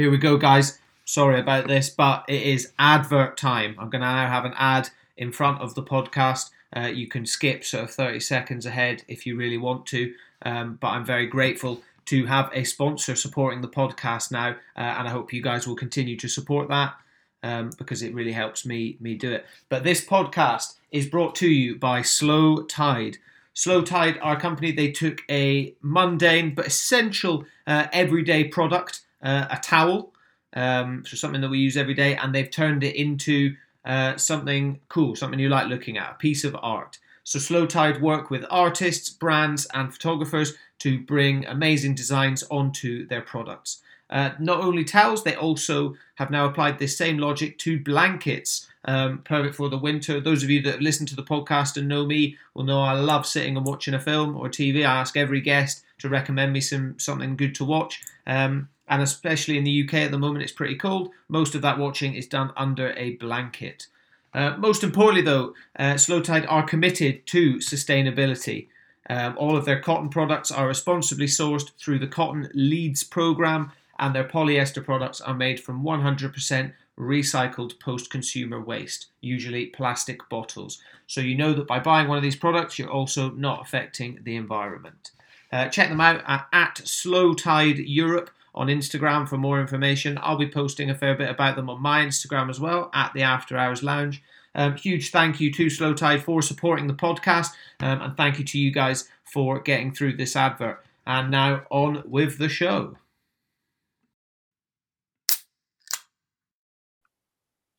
Here we go, guys. Sorry about this, but it is advert time. I'm going to now have an ad in front of the podcast. Uh, you can skip sort of 30 seconds ahead if you really want to, um, but I'm very grateful to have a sponsor supporting the podcast now, uh, and I hope you guys will continue to support that um, because it really helps me me do it. But this podcast is brought to you by Slow Tide. Slow Tide, our company, they took a mundane but essential uh, everyday product, uh, a towel, um, so something that we use every day, and they've turned it into uh, something cool, something you like looking at, a piece of art. So Slow Tide work with artists, brands, and photographers to bring amazing designs onto their products. Uh, not only towels, they also have now applied this same logic to blankets, um, perfect for the winter. Those of you that listen to the podcast and know me will know I love sitting and watching a film or TV. I ask every guest to recommend me some something good to watch. Um, and especially in the UK at the moment, it's pretty cold. Most of that watching is done under a blanket. Uh, most importantly, though, uh, Slow Tide are committed to sustainability. Um, all of their cotton products are responsibly sourced through the Cotton Leads program, and their polyester products are made from 100% recycled post consumer waste, usually plastic bottles. So you know that by buying one of these products, you're also not affecting the environment. Uh, check them out at, at Slow Tide Europe on Instagram for more information. I'll be posting a fair bit about them on my Instagram as well at the After Hours Lounge. Um, huge thank you to Slow Tide for supporting the podcast, um, and thank you to you guys for getting through this advert. And now on with the show.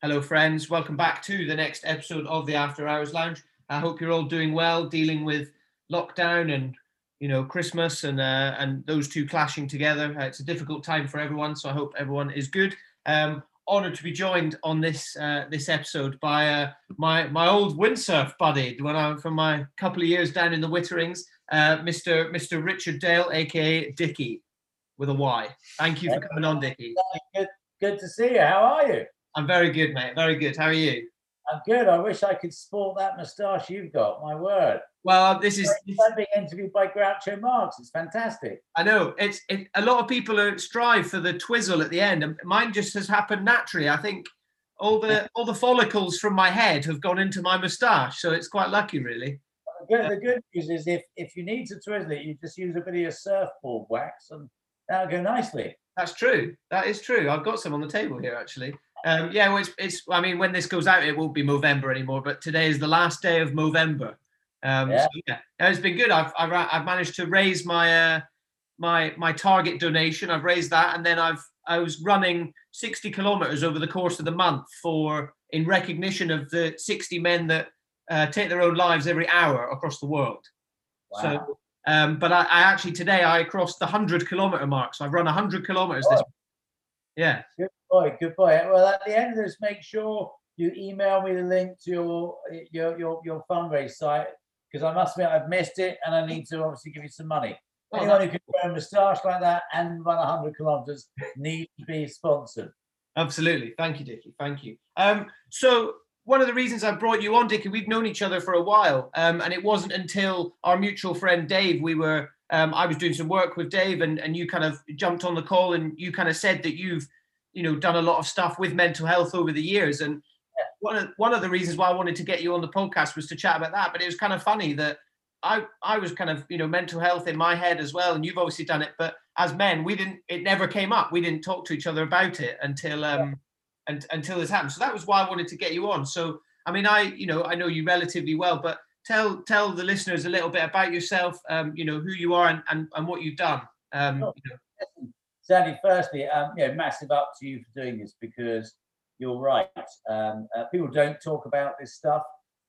Hello, friends. Welcome back to the next episode of the After Hours Lounge. I hope you're all doing well, dealing with lockdown and you know Christmas and uh, and those two clashing together. Uh, it's a difficult time for everyone, so I hope everyone is good. Um, honored to be joined on this uh, this episode by uh, my my old windsurf buddy when I from my couple of years down in the Witterings, uh, Mr. Mr. Richard Dale, aka Dicky, with a Y. Thank you for coming on, Dicky. Good, good to see you. How are you? I'm very good, mate. Very good. How are you? I'm good. I wish I could sport that moustache you've got. My word. Well, this is being interviewed by Groucho Marx. It's fantastic. I know it's it, a lot of people are strive for the twizzle at the end, and mine just has happened naturally. I think all the all the follicles from my head have gone into my moustache, so it's quite lucky, really. The good, the good news is if if you need to twizzle it, you just use a bit of your surfboard wax, and that'll go nicely. That's true. That is true. I've got some on the table here, actually. Um, yeah, well, it's, it's. I mean, when this goes out, it won't be Movember anymore. But today is the last day of Movember. Um, yeah. So yeah, it's been good. I've, I've I've managed to raise my uh, my my target donation. I've raised that, and then I've I was running 60 kilometers over the course of the month for in recognition of the 60 men that uh, take their own lives every hour across the world. Wow. So, um, but I, I, actually today I crossed the 100 kilometer mark. So I've run 100 kilometers oh. this. Yeah. Good boy. Good boy. Well, at the end of this, make sure you email me the link to your your your, your fundraise site because I must admit I've missed it and I need to obviously give you some money. Anyone who can grow a moustache like that and run 100 kilometers needs to be sponsored. Absolutely. Thank you, Dicky. Thank you. Um, so, one of the reasons I brought you on, Dicky, we've known each other for a while. Um, and it wasn't until our mutual friend Dave, we were, um, I was doing some work with Dave and, and you kind of jumped on the call and you kind of said that you've, you know, done a lot of stuff with mental health over the years. And one of one of the reasons why I wanted to get you on the podcast was to chat about that. But it was kind of funny that I I was kind of you know mental health in my head as well, and you've obviously done it. But as men, we didn't. It never came up. We didn't talk to each other about it until um yeah. and, until this happened. So that was why I wanted to get you on. So I mean, I you know I know you relatively well, but tell tell the listeners a little bit about yourself. Um, you know who you are and and, and what you've done. Um, you know. Sandy, firstly, um, you know, massive up to you for doing this because you're right. Um, uh, people don't talk about this stuff.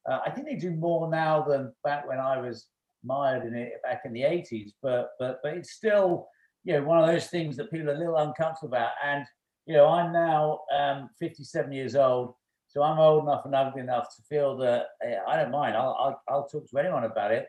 Uh, I think they do more now than back when I was mired in it back in the 80s. But but but it's still you know one of those things that people are a little uncomfortable about. And you know I'm now um, 57 years old, so I'm old enough and ugly enough to feel that uh, I don't mind. I'll, I'll, I'll talk to anyone about it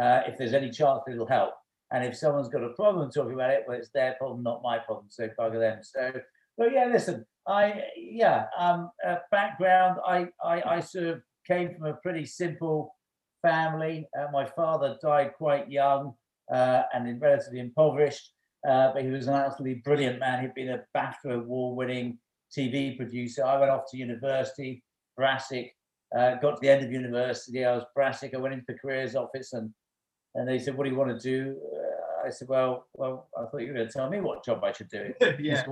uh, if there's any chance that it'll help. And if someone's got a problem talking about it, well, it's their problem, not my problem. So bugger them. So, but yeah, listen, I yeah, um, uh, background. I, I I sort of came from a pretty simple family. Uh, my father died quite young uh, and relatively impoverished. uh, but he was an absolutely brilliant man. He'd been a BAFTA award-winning TV producer. I went off to university, Brassic. Uh, got to the end of university. I was Brassic. I went into the careers office and and they said, "What do you want to do?" Uh, I said, "Well, well, I thought you were going to tell me what job I should do." yeah.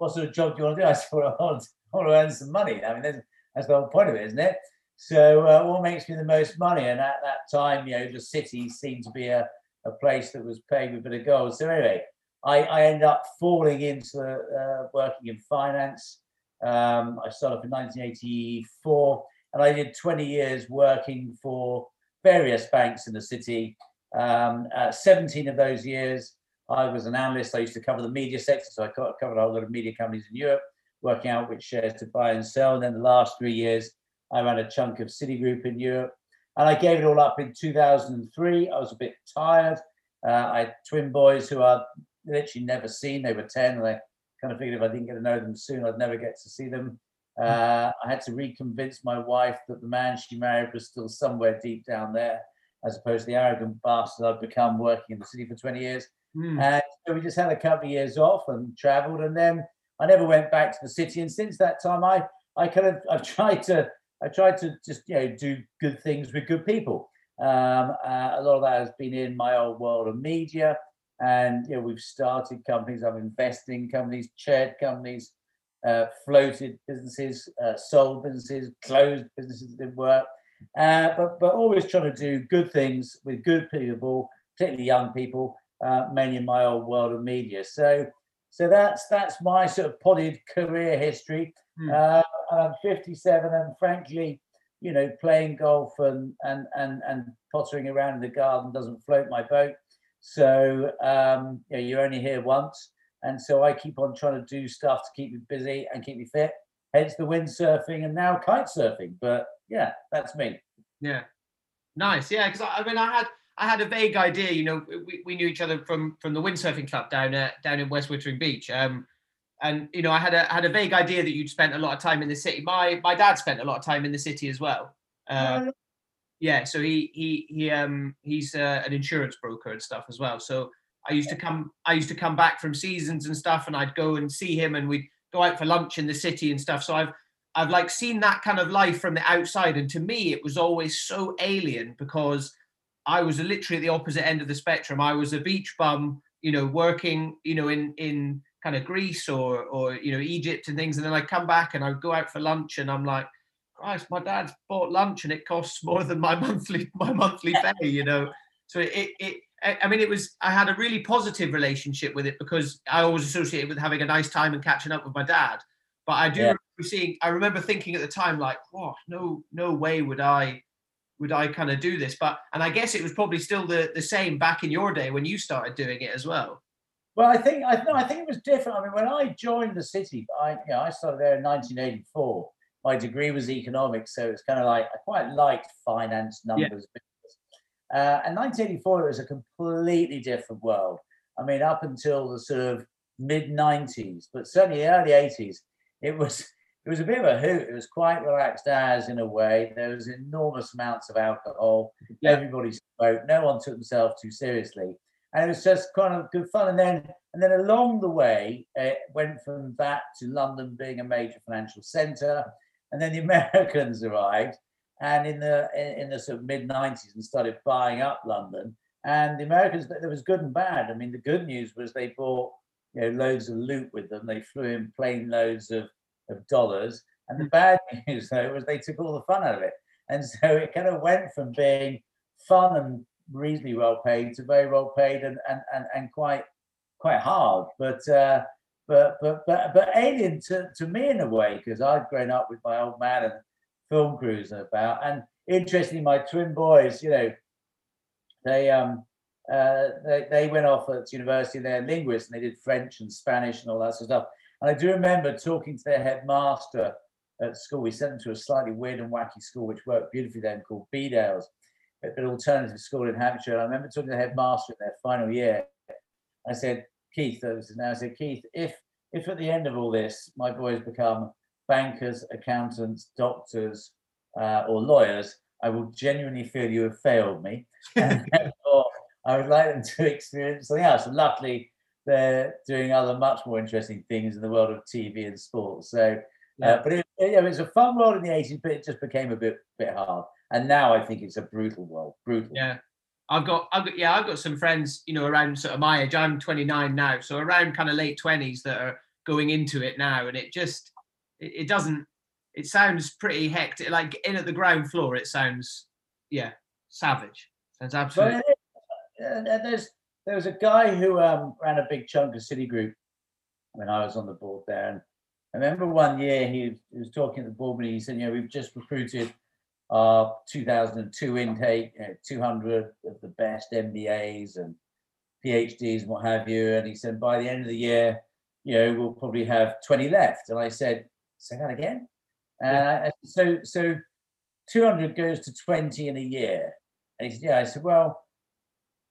What, sort of job do you want to do? I said, "Well, I want, to earn some money." I mean, that's, that's the whole point of it, isn't it? So, uh, what makes me the most money? And at that time, you know, the city seemed to be a, a place that was paying with a bit of gold. So, anyway, I, I ended up falling into uh, working in finance. Um, I started in 1984 and I did 20 years working for various banks in the city. Um, uh, 17 of those years, I was an analyst. I used to cover the media sector, so I covered a whole lot of media companies in Europe, working out which shares to buy and sell. And then the last three years, I ran a chunk of Citigroup in Europe. And I gave it all up in 2003. I was a bit tired. Uh, I had twin boys who I'd literally never seen. They were 10, and I kind of figured if I didn't get to know them soon, I'd never get to see them. Uh, I had to reconvince my wife that the man she married was still somewhere deep down there, as opposed to the arrogant bastard I'd become working in the city for 20 years. Mm. And so we just had a couple of years off and traveled, and then I never went back to the city. And since that time, I I kind of I've tried to I tried to just you know do good things with good people. Um, uh, a lot of that has been in my old world of media, and you know we've started companies, I've invested in companies, chaired companies, uh, floated businesses, uh, sold businesses, closed businesses that didn't work. Uh, but but always trying to do good things with good people, particularly young people, uh, mainly in my old world of media. So so that's that's my sort of potted career history. Mm. I'm 57, and frankly, you know, playing golf and and and and pottering around in the garden doesn't float my boat. So um, you know, you're only here once. And so I keep on trying to do stuff to keep me busy and keep me fit. Hence the windsurfing and now kite surfing. But yeah, that's me. Yeah, nice. Yeah, because I, I, mean, I had I had a vague idea. You know, we, we knew each other from from the windsurfing club down at down in West Wittering Beach. Um, and you know, I had a had a vague idea that you'd spent a lot of time in the city. My my dad spent a lot of time in the city as well. Uh, oh, yeah, so he he he um he's uh, an insurance broker and stuff as well. So I used to come I used to come back from seasons and stuff and I'd go and see him and we'd go out for lunch in the city and stuff. So I've I've like seen that kind of life from the outside and to me it was always so alien because I was literally at the opposite end of the spectrum. I was a beach bum, you know, working, you know, in in kind of Greece or or you know Egypt and things and then I'd come back and I'd go out for lunch and I'm like Christ, my dad's bought lunch and it costs more than my monthly my monthly pay, you know. So it it I mean, it was, I had a really positive relationship with it because I always associated with having a nice time and catching up with my dad. But I do yeah. remember seeing, I remember thinking at the time, like, oh, no, no way would I, would I kind of do this? But, and I guess it was probably still the, the same back in your day when you started doing it as well. Well, I think, I, no, I think it was different. I mean, when I joined the city, I, you know, I started there in 1984. My degree was economics. So it's kind of like, I quite liked finance numbers, yeah uh, and 1984 it was a completely different world. I mean, up until the sort of mid 90s, but certainly early 80s, it was it was a bit of a hoot. It was quite relaxed as in a way. There was enormous amounts of alcohol. Yeah. Everybody smoked. No one took themselves too seriously, and it was just kind of good fun. And then and then along the way, it went from that to London being a major financial centre, and then the Americans arrived and in the in the sort of mid 90s and started buying up London. And the Americans, there was good and bad. I mean, the good news was they bought you know loads of loot with them. They flew in plane loads of, of dollars. And the hmm. bad news though was they took all the fun out of it. And so it kind of went from being fun and reasonably well paid to very well paid and and and, and quite quite hard. But uh, but but but but alien to, to me in a way because I'd grown up with my old man and film crews and about. And interestingly, my twin boys, you know, they um uh, they, they went off at university, they're linguists and they did French and Spanish and all that sort of stuff. And I do remember talking to their headmaster at school. We sent them to a slightly weird and wacky school, which worked beautifully then, called Bedales, an alternative school in Hampshire. And I remember talking to the headmaster in their final year. I said, Keith, this is now, I said, Keith, if if at the end of all this my boys become bankers, accountants, doctors, uh, or lawyers, I will genuinely feel you have failed me. And therefore, I would like them to experience something else. And luckily, they're doing other much more interesting things in the world of TV and sports. So, uh, yeah. uh, but it, it, it, was a fun world in the 80s, but it just became a bit bit hard. And now I think it's a brutal world. Brutal. Yeah. I've got, I've got, yeah, I've got some friends, you know, around sort of my age. I'm 29 now, so around kind of late 20s that are going into it now, and it just, it, it doesn't, it sounds pretty hectic. Like in at the ground floor, it sounds, yeah, savage. Sounds absolutely. But, uh, there's there was a guy who um, ran a big chunk of Citigroup when I was on the board there, and I remember one year he, he was talking at the board meeting. He said, "You know, we've just recruited our 2002 intake, you know, 200 of the best MBAs and PhDs and what have you." And he said, "By the end of the year, you know, we'll probably have 20 left." And I said, "Say that again." Yeah. Uh, so, so 200 goes to 20 in a year. And he said, "Yeah." I said, "Well."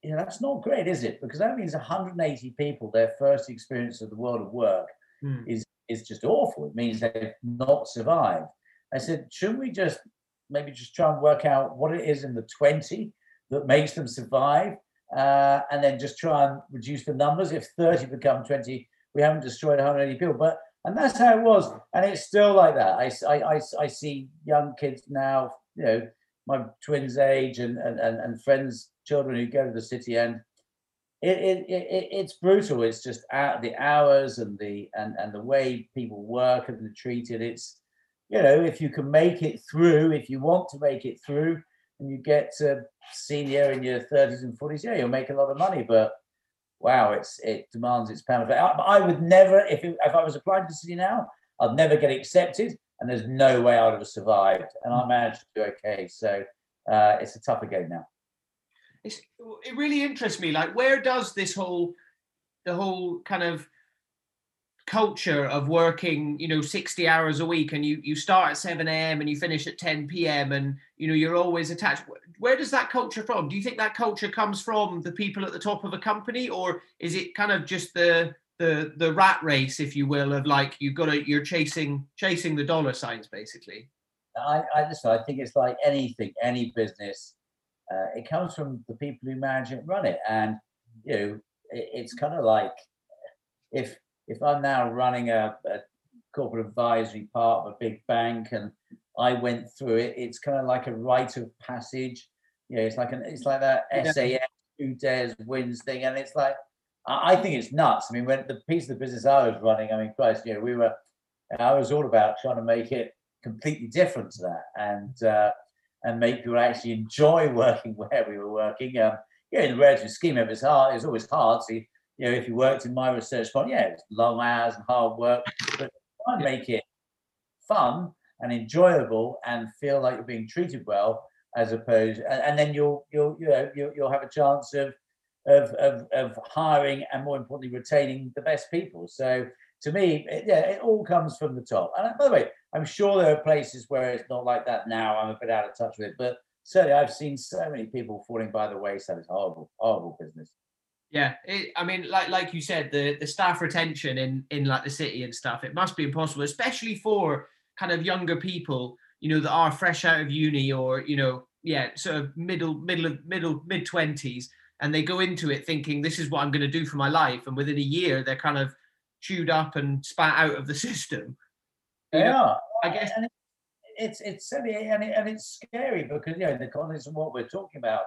You know, that's not great, is it? Because that means 180 people, their first experience of the world of work mm. is is just awful. It means they've not survived. I said, shouldn't we just maybe just try and work out what it is in the 20 that makes them survive, uh, and then just try and reduce the numbers. If 30 become 20, we haven't destroyed 180 people. But and that's how it was, and it's still like that. I I I, I see young kids now, you know, my twins' age and and and, and friends children who go to the city and it, it, it, it's brutal. It's just out the hours and the and, and the way people work and are treated. It's you know if you can make it through, if you want to make it through, and you get to senior in your thirties and forties, yeah, you'll make a lot of money. But wow, it's it demands its pound. I, I would never, if it, if I was applying to the city now, I'd never get accepted, and there's no way I would have survived. And I managed to do okay. So uh, it's a tougher game now it's, it really interests me. Like, where does this whole, the whole kind of culture of working, you know, 60 hours a week and you, you start at 7 a.m. and you finish at 10 p.m. and, you know, you're always attached. Where does that culture from? Do you think that culture comes from the people at the top of a company or is it kind of just the, the, the rat race, if you will, of like, you've got to, you're chasing, chasing the dollar signs basically? I, I listen, I think it's like anything, any business, uh, it comes from the people who manage it and run it. And you know, it, it's kind of like if if I'm now running a, a, corporate advisory part of a big bank and I went through it, it's kind of like a rite of passage. You know, it's like an it's like that. SAS who dares wins thing, and it's like I, I think it's nuts. I mean, when the piece of the business I was running, I mean, Christ, you know, we were I was all about trying to make it completely different to that, and uh, and make people actually enjoy working where we were working. Um, yeah, in the relative scheme of it's hard. It's always hard. So, you know, if you worked in my research part, yeah, it's long hours and hard work, but try and make it fun and enjoyable and feel like you're being treated well, as opposed, and, and then you'll you'll you know you'll, you'll have a chance of, of of of hiring and more importantly retaining the best people. So to me, it, yeah, it all comes from the top. And uh, by the way, I'm sure there are places where it's not like that now. I'm a bit out of touch with it, but certainly I've seen so many people falling by the wayside. It's horrible, horrible business. Yeah, it, I mean, like like you said, the the staff retention in in like the city and stuff, it must be impossible, especially for kind of younger people, you know, that are fresh out of uni or you know, yeah, sort of middle middle of middle mid twenties, and they go into it thinking this is what I'm going to do for my life, and within a year they're kind of chewed up and spat out of the system. Yeah, know, I guess and it's it's silly and, it, and it's scary because you know the context of what we're talking about.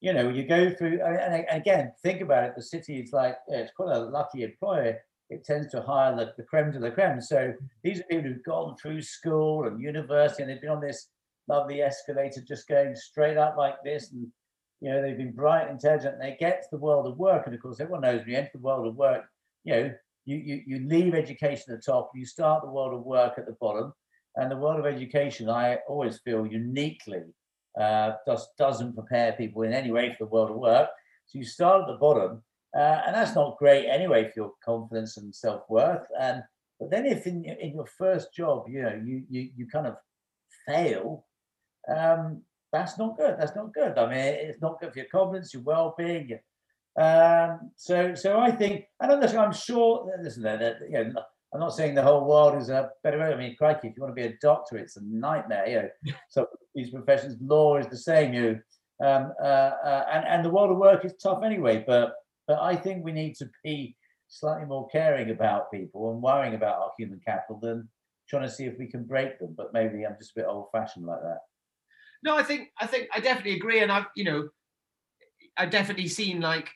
You know, you go through and, again think about it. The city is like it's quite a lucky employer. It tends to hire the, the creme de la creme. So these are people who've gone through school and university and they've been on this lovely escalator just going straight up like this and you know they've been bright intelligent and they get to the world of work and of course everyone knows when you enter the world of work you know you, you, you leave education at the top, you start the world of work at the bottom. And the world of education, I always feel uniquely uh, just doesn't prepare people in any way for the world of work. So you start at the bottom, uh, and that's not great anyway for your confidence and self worth. And but then if in, in your first job, you know, you you, you kind of fail, um, that's not good. That's not good. I mean, it's not good for your confidence, your well being, um, so, so I think, and listen, I'm sure. Listen, that you know, I'm not saying the whole world is a better. I mean, crikey, if you want to be a doctor, it's a nightmare. You know, so these professions, law is the same. You, um, uh, uh, and and the world of work is tough anyway. But but I think we need to be slightly more caring about people and worrying about our human capital than trying to see if we can break them. But maybe I'm just a bit old fashioned like that. No, I think I think I definitely agree, and I've you know, I've definitely seen like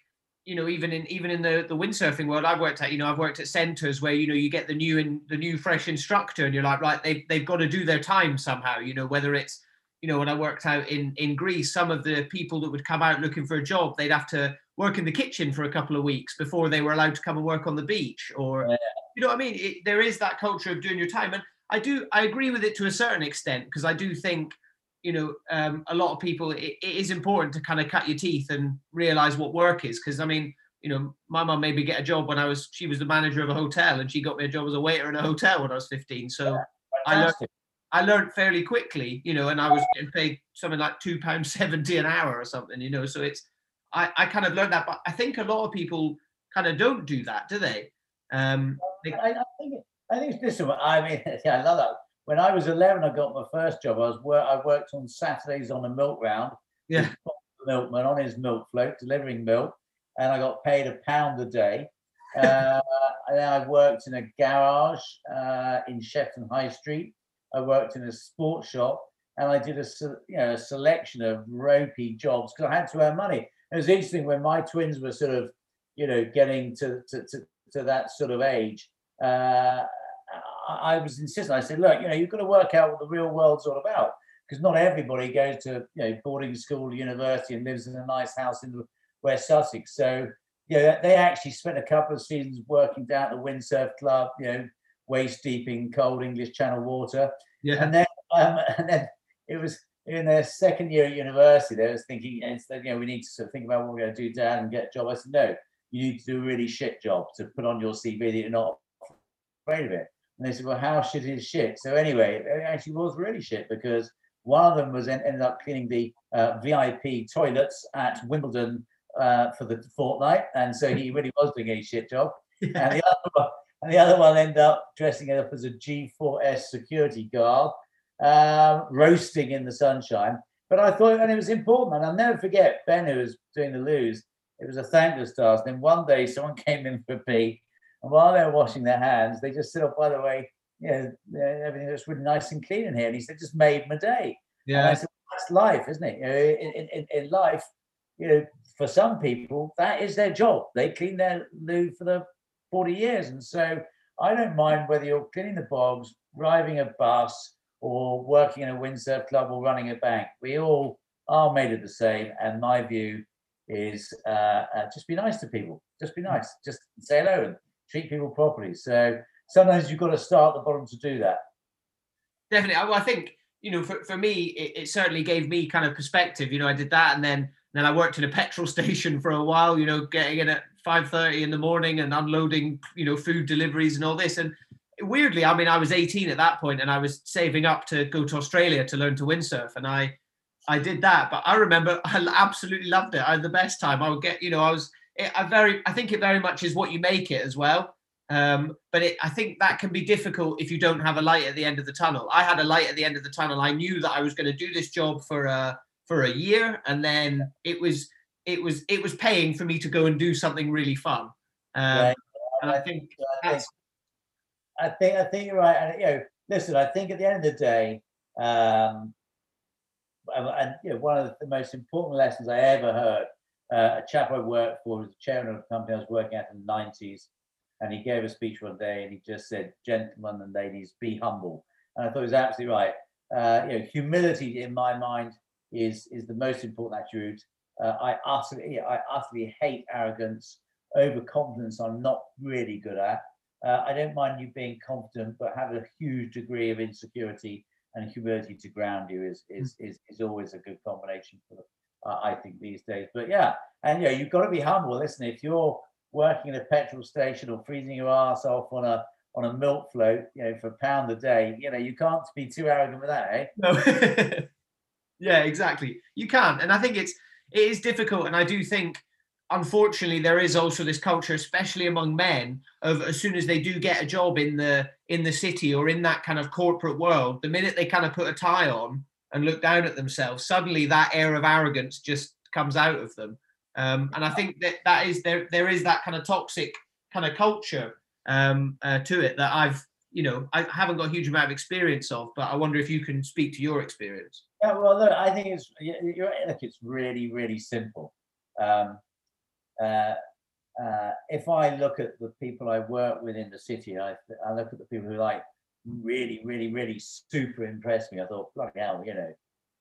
you know even in even in the the windsurfing world I've worked at you know I've worked at centers where you know you get the new and the new fresh instructor and you're like right they they've got to do their time somehow you know whether it's you know when I worked out in in Greece some of the people that would come out looking for a job they'd have to work in the kitchen for a couple of weeks before they were allowed to come and work on the beach or yeah. you know what I mean it, there is that culture of doing your time and I do I agree with it to a certain extent because I do think you know, um, a lot of people, it, it is important to kind of cut your teeth and realize what work is. Because I mean, you know, my mum made me get a job when I was, she was the manager of a hotel, and she got me a job as a waiter in a hotel when I was 15. So yeah, I learned, I learned fairly quickly, you know, and I was getting paid something like two pounds seventy an hour or something, you know. So it's, I, I kind of learned that, but I think a lot of people kind of don't do that, do they? Um, they I, I, think I think it's this. I mean, yeah, I love that when I was 11, I got my first job. I was work, I worked on Saturdays on a milk round. Yeah. Milkman on his milk float, delivering milk, and I got paid a pound a day. Uh, and then I worked in a garage uh, in Shepton High Street. I worked in a sports shop, and I did a you know a selection of ropey jobs because I had to earn money. It was interesting when my twins were sort of, you know, getting to to, to, to that sort of age. Uh, I was insisting. I said, look, you know, you've got to work out what the real world's all about because not everybody goes to you know boarding school, university, and lives in a nice house in West Sussex. So yeah, they actually spent a couple of seasons working down at the windsurf club, you know, waist deep in cold English Channel water. Yeah. And then um, and then it was in their second year at university. They was thinking, instead, you know, we need to sort of think about what we're going to do, Dad, and get a job. I said, no, you need to do a really shit job to put on your CV that you're not afraid of it. And they said, well, how shit is shit? So anyway, it actually was really shit because one of them was en- ended up cleaning the uh, VIP toilets at Wimbledon uh, for the fortnight, and so he really was doing a shit job. Yeah. And the other one, and the other one ended up dressing up as a G4S security guard, um, roasting in the sunshine. But I thought, and it was important, and I'll never forget Ben, who was doing the loos. It was a thankless task. Then one day, someone came in for and while they're washing their hands, they just said, "Oh, by the way, you know, everything looks really nice and clean in here." And he said, "Just made my day." Yeah, and I said, "That's life, isn't it? You know, in, in, in life, you know, for some people, that is their job. They clean their loo for the forty years, and so I don't mind whether you're cleaning the bogs, driving a bus, or working in a windsurf club or running a bank. We all are made of the same, and my view is uh, uh, just be nice to people. Just be nice. Just say hello and treat people properly. So sometimes you've got to start at the bottom to do that. Definitely. Well, I think you know, for, for me, it, it, certainly gave me kind of perspective. You know, I did that, and then then I worked in a petrol station for a while. You know, getting in at five thirty in the morning and unloading, you know, food deliveries and all this. And weirdly, I mean, I was eighteen at that point, and I was saving up to go to Australia to learn to windsurf, and I I did that. But I remember I absolutely loved it. I had the best time. I would get, you know, I was it, I very, I think it very much is what you make it as well. Um, but it, I think that can be difficult if you don't have a light at the end of the tunnel. I had a light at the end of the tunnel. I knew that I was going to do this job for a for a year, and then it was it was it was paying for me to go and do something really fun. Um, and I think, I think I think I think you're right. And you know, listen, I think at the end of the day, um, and you know, one of the most important lessons I ever heard uh, a chap I worked for was the chairman of a company I was working at in the 90s. And he gave a speech one day and he just said, Gentlemen and ladies, be humble. And I thought he was absolutely right. Uh, you know, humility in my mind is, is the most important attribute. Uh, I, utterly, I utterly hate arrogance. Overconfidence, I'm not really good at. Uh, I don't mind you being confident, but have a huge degree of insecurity and humility to ground you is is is, is always a good combination for the uh, I think these days. But yeah, and yeah, you've got to be humble. Listen, if you're working in a petrol station or freezing your ass off on a on a milk float, you know, for a pound a day, you know, you can't be too arrogant with that, eh? No. yeah, exactly. You can't, and I think it's it is difficult, and I do think. Unfortunately, there is also this culture, especially among men, of as soon as they do get a job in the in the city or in that kind of corporate world, the minute they kind of put a tie on, and look down at themselves, suddenly that air of arrogance just comes out of them. Um, and I think that that is there. There is that kind of toxic kind of culture um, uh, to it that I've you know I haven't got a huge amount of experience of, but I wonder if you can speak to your experience. Yeah, well, look, I think it's look, it's really really simple. Um, uh, uh, if I look at the people I work with in the city, I, I look at the people who like really, really, really super impressed me. I thought, bloody hell, you know,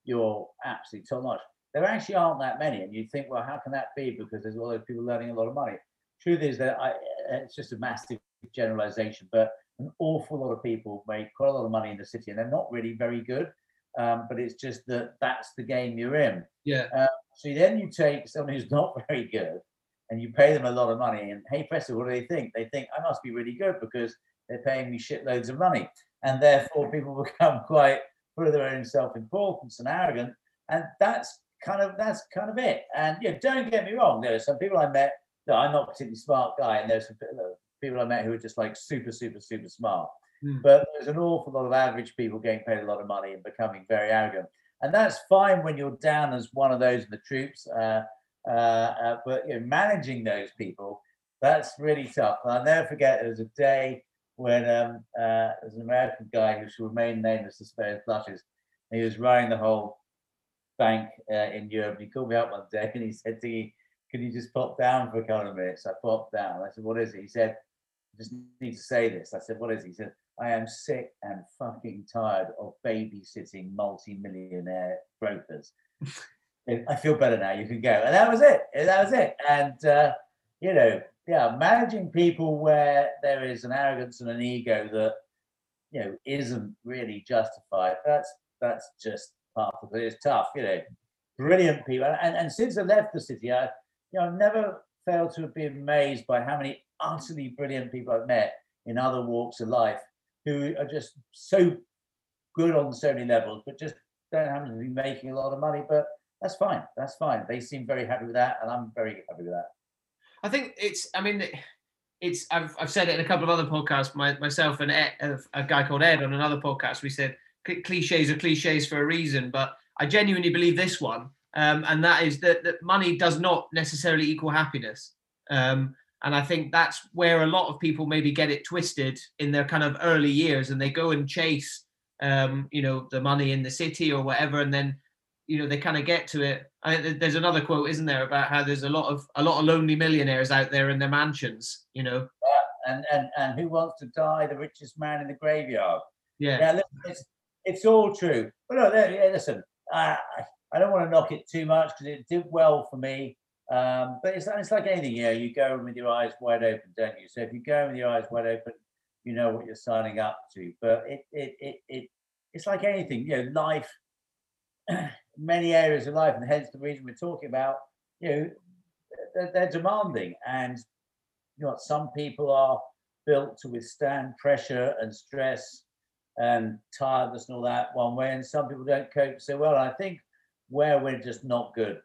you're absolutely top notch. There actually aren't that many, and you think, well, how can that be? Because there's all those people learning a lot of money. Truth is that I, it's just a massive generalization, but an awful lot of people make quite a lot of money in the city, and they're not really very good. Um, but it's just that that's the game you're in. Yeah. Uh, so then you take someone who's not very good, and you pay them a lot of money, and hey, presto, what do they think? They think I must be really good because they're paying me shitloads of money, and therefore people become quite full of their own self-importance and arrogant, and that's kind of that's kind of it. And yeah, don't get me wrong. There are some people I met. No, I'm not a particularly smart guy, and there's some people I met who are just like super, super, super smart. Mm. But there's an awful lot of average people getting paid a lot of money and becoming very arrogant. And that's fine when you're down as one of those in the troops. Uh, uh, uh, but you know, managing those people, that's really tough. And I'll never forget there was a day when um, uh, there's an American guy who should remain nameless to spare his blushes. he was running the whole bank uh, in Europe. He called me up one day and he said to me, Can you just pop down for a couple of minutes? I popped down. I said, What is it? He said, I just need to say this. I said, What is it? He said, I am sick and fucking tired of babysitting multi-millionaire brokers. I feel better now. You can go, and that was it. That was it. And uh, you know, yeah, managing people where there is an arrogance and an ego that you know isn't really justified. That's that's just part of it. It's tough, you know. Brilliant people, and and since I left the city, I you know I've never failed to be amazed by how many utterly brilliant people I've met in other walks of life who are just so good on so many levels, but just don't happen to be making a lot of money. But that's fine. That's fine. They seem very happy with that, and I'm very happy with that. I think it's. I mean, it's. I've, I've said it in a couple of other podcasts. My, myself and Ed, a guy called Ed on another podcast. We said cliches are cliches for a reason, but I genuinely believe this one, um, and that is that, that money does not necessarily equal happiness. Um, and I think that's where a lot of people maybe get it twisted in their kind of early years, and they go and chase, um, you know, the money in the city or whatever, and then you know they kind of get to it. I, there's another quote, isn't there, about how there's a lot of a lot of lonely millionaires out there in their mansions. You know. Yeah, and and and who wants to die the richest man in the graveyard? Yeah. Yeah. Listen, it's, it's all true. But no, listen, I I don't want to knock it too much because it did well for me. Um, but it's, it's like anything, you know, you go with your eyes wide open, don't you? So if you go with your eyes wide open, you know what you're signing up to. But it it it, it it's like anything, you know, life many areas of life, and hence the reason we're talking about, you know, they're, they're demanding, and you know, some people are built to withstand pressure and stress and tiredness and all that one way, and some people don't cope so well. I think where we're just not good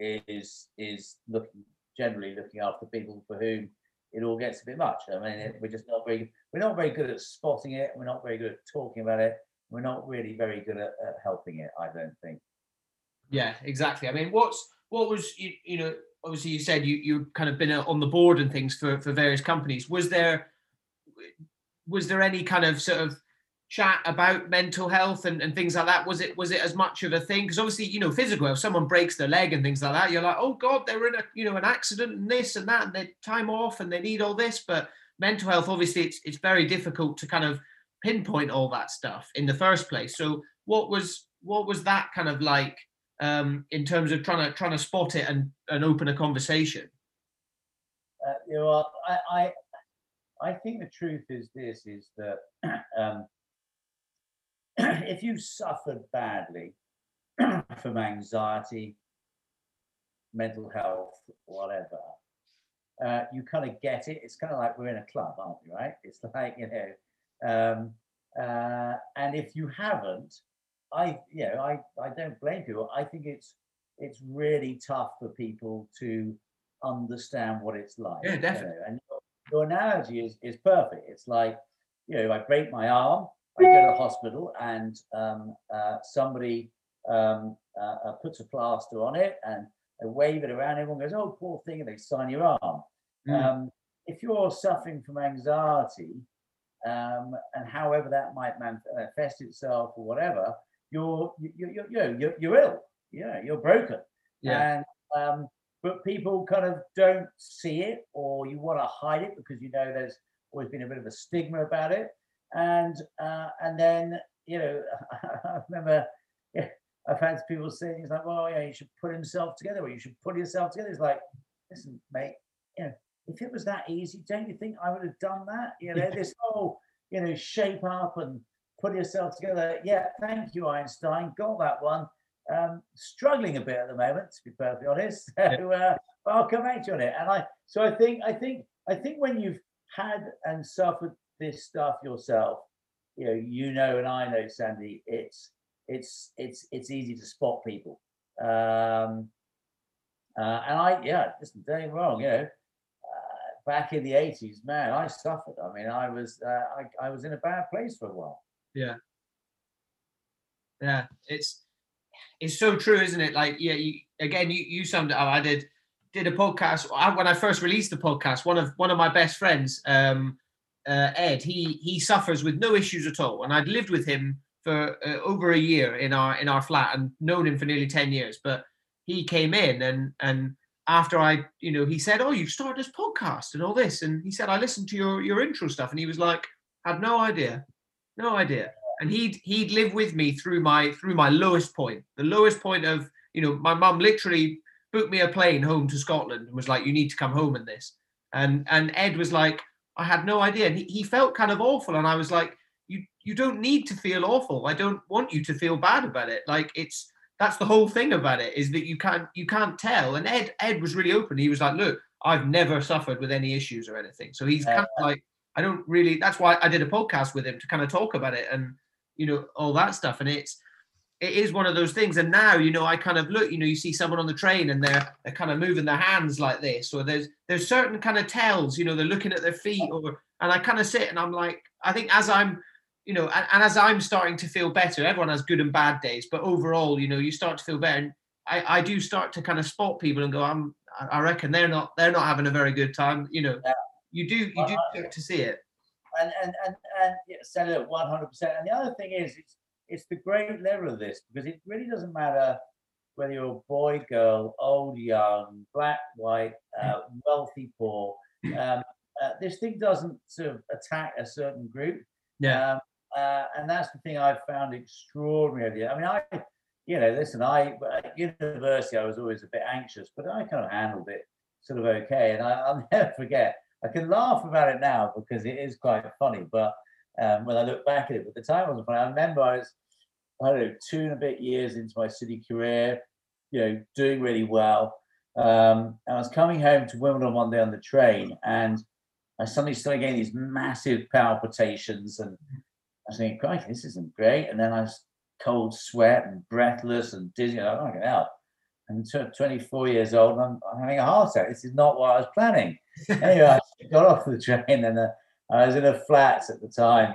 is is looking generally looking after people for whom it all gets a bit much. I mean, it, we're just not very we're not very good at spotting it. We're not very good at talking about it. We're not really very good at, at helping it. I don't think. Yeah, exactly. I mean, what's what was you you know obviously you said you you kind of been uh, on the board and things for for various companies. Was there was there any kind of sort of chat about mental health and, and things like that was it was it as much of a thing because obviously you know physical if someone breaks their leg and things like that you're like oh god they're in a you know an accident and this and that and they time off and they need all this but mental health obviously it's it's very difficult to kind of pinpoint all that stuff in the first place so what was what was that kind of like um, in terms of trying to trying to spot it and, and open a conversation? Uh, you know, I, I I think the truth is this: is that um, if you suffered badly from anxiety, mental health, whatever, uh, you kind of get it. It's kind of like we're in a club, aren't we? Right? It's like you know, um, uh, and if you haven't, I, you know, I, I don't blame people. I think it's it's really tough for people to understand what it's like. Yeah, definitely. You know? And your, your analogy is is perfect. It's like, you know, if I break my arm, I go to the hospital, and um, uh, somebody um, uh, uh, puts a plaster on it, and they wave it around. Everyone goes, "Oh, poor thing," and they sign your arm. Mm. Um, if you're suffering from anxiety, um, and however that might manifest itself or whatever, you're you you you you're, you're ill. Yeah, you're broken. Yeah. And um, but people kind of don't see it, or you want to hide it because you know there's always been a bit of a stigma about it. And uh, and then you know, I remember yeah, I've had people saying things like, "Well, yeah, you should put himself together, or you should put yourself together." It's like, listen, mate, you know, if it was that easy, don't you think I would have done that? You know, this whole, you know, shape up and put yourself together. Yeah, thank you, Einstein. Got that one. Um, struggling a bit at the moment, to be perfectly honest. So, uh, I'll come back to you on it. And I, so I think, I think, I think when you've had and suffered this stuff yourself, you know, you know, and I know, Sandy, it's, it's, it's, it's easy to spot people. Um, uh, and I, yeah, listen, don't get wrong, you know, back in the 80s, man, I suffered. I mean, I was uh, I, I was in a bad place for a while. Yeah. Yeah, it's it's so true, isn't it? Like, yeah, you, again, you you summed it up. I did did a podcast when I first released the podcast. One of one of my best friends, um, uh, Ed, he he suffers with no issues at all, and I'd lived with him for uh, over a year in our in our flat and known him for nearly ten years. But he came in and and after I, you know, he said, "Oh, you've started this podcast and all this," and he said, "I listened to your your intro stuff," and he was like, "Had no idea, no idea." And he'd he'd live with me through my through my lowest point, the lowest point of, you know, my mum literally booked me a plane home to Scotland and was like, "You need to come home in this," and and Ed was like, "I had no idea," and he, he felt kind of awful, and I was like, "You you don't need to feel awful. I don't want you to feel bad about it. Like it's." that's the whole thing about it is that you can't you can't tell. And Ed Ed was really open. He was like, look, I've never suffered with any issues or anything. So he's kind of like, I don't really. That's why I did a podcast with him to kind of talk about it and you know all that stuff. And it's it is one of those things. And now you know I kind of look. You know, you see someone on the train and they're they're kind of moving their hands like this, or there's there's certain kind of tells. You know, they're looking at their feet, or and I kind of sit and I'm like, I think as I'm you know, and, and, as I'm starting to feel better, everyone has good and bad days, but overall, you know, you start to feel better. And I, I do start to kind of spot people and go, I'm, I reckon they're not, they're not having a very good time. You know, yeah. You do, you do get to see it. And and and and yeah, Senator, one hundred percent. And the other thing is, it's it's the great level of this because it really doesn't matter whether you're a boy, girl, old, young, black, white, uh, wealthy, poor. Um, uh, this thing doesn't sort of attack a certain group. Yeah. Um, uh, and that's the thing I've found extraordinary. I mean, I, you know, listen, I at university I was always a bit anxious, but I kind of handled it sort of okay. And I, will never forget. I can laugh about it now because it is quite funny. But um, when I look back at it, but the time wasn't funny. I remember I was, I don't know, two and a bit years into my city career, you know, doing really well. Um, and I was coming home to Wimbledon one day on the train, and I suddenly started getting these massive palpitations and I was thinking, crikey, this isn't great. And then I was cold sweat and breathless and dizzy. I'm like, oh, out. And 24 years old, I'm, I'm, having a heart attack. This is not what I was planning. anyway, got off the train and uh, I was in a flat at the time.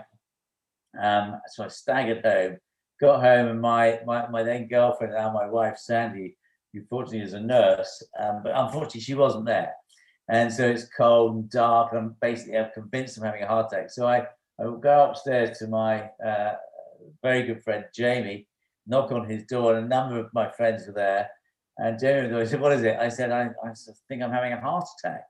Um, so I staggered home, got home, and my, my, my then girlfriend, now my wife, Sandy, who fortunately is a nurse, um, but unfortunately she wasn't there. And so it's cold and dark, and I'm basically I'm convinced I'm having a heart attack. So I I would go upstairs to my uh, very good friend Jamie, knock on his door, and a number of my friends were there. And Jamie was said, "What is it?" I said, "I, I think I'm having a heart attack."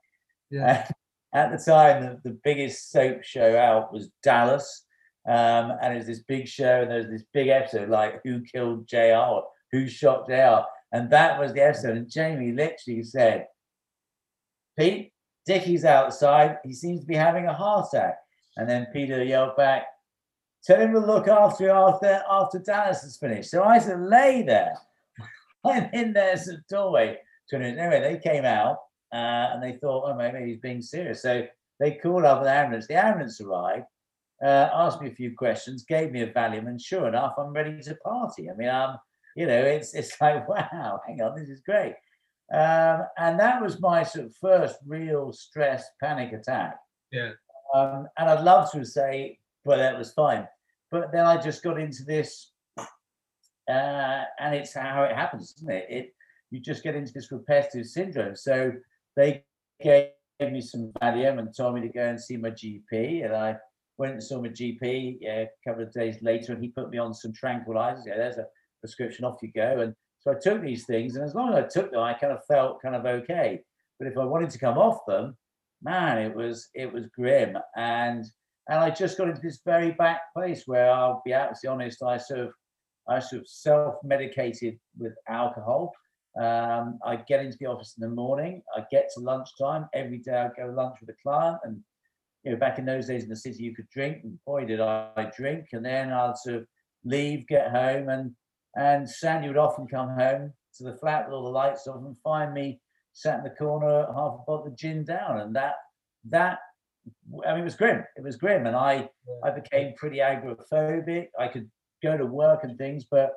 Yeah. at the time, the, the biggest soap show out was Dallas, um, and it was this big show, and there was this big episode like "Who Killed Jr. Who Shot Jr." And that was the episode. And Jamie literally said, "Pete, Dicky's outside. He seems to be having a heart attack." And then Peter yelled back, Tell him to look after after after Dallas is finished. So I said, lay there. I'm in there's a doorway. Anyway, they came out uh, and they thought, oh, maybe he's being serious. So they called up an ambulance. The ambulance arrived, uh, asked me a few questions, gave me a Valium, and sure enough, I'm ready to party. I mean, um, you know, it's it's like, wow, hang on, this is great. Um, and that was my sort of first real stress panic attack. Yeah. Um, and I'd love to say, well, that was fine. But then I just got into this, uh, and it's how it happens, isn't it? It you just get into this repetitive syndrome. So they gave me some Valium and told me to go and see my GP. And I went and saw my GP yeah, a couple of days later, and he put me on some tranquilizers. Yeah, there's a prescription, off you go. And so I took these things, and as long as I took them, I kind of felt kind of okay. But if I wanted to come off them, man, it was it was grim. And and I just got into this very back place where I'll be absolutely honest, I sort of I sort of self-medicated with alcohol. Um, I get into the office in the morning. I get to lunchtime every day. I go to lunch with a client, and you know, back in those days in the city, you could drink, and boy, did I, I drink. And then I'd sort of leave, get home, and and Sandy would often come home to the flat with all the lights off and find me sat in the corner, half a bottle of gin down, and that that I mean, it was grim. It was grim, and I I became pretty agoraphobic. I could go to work and things, but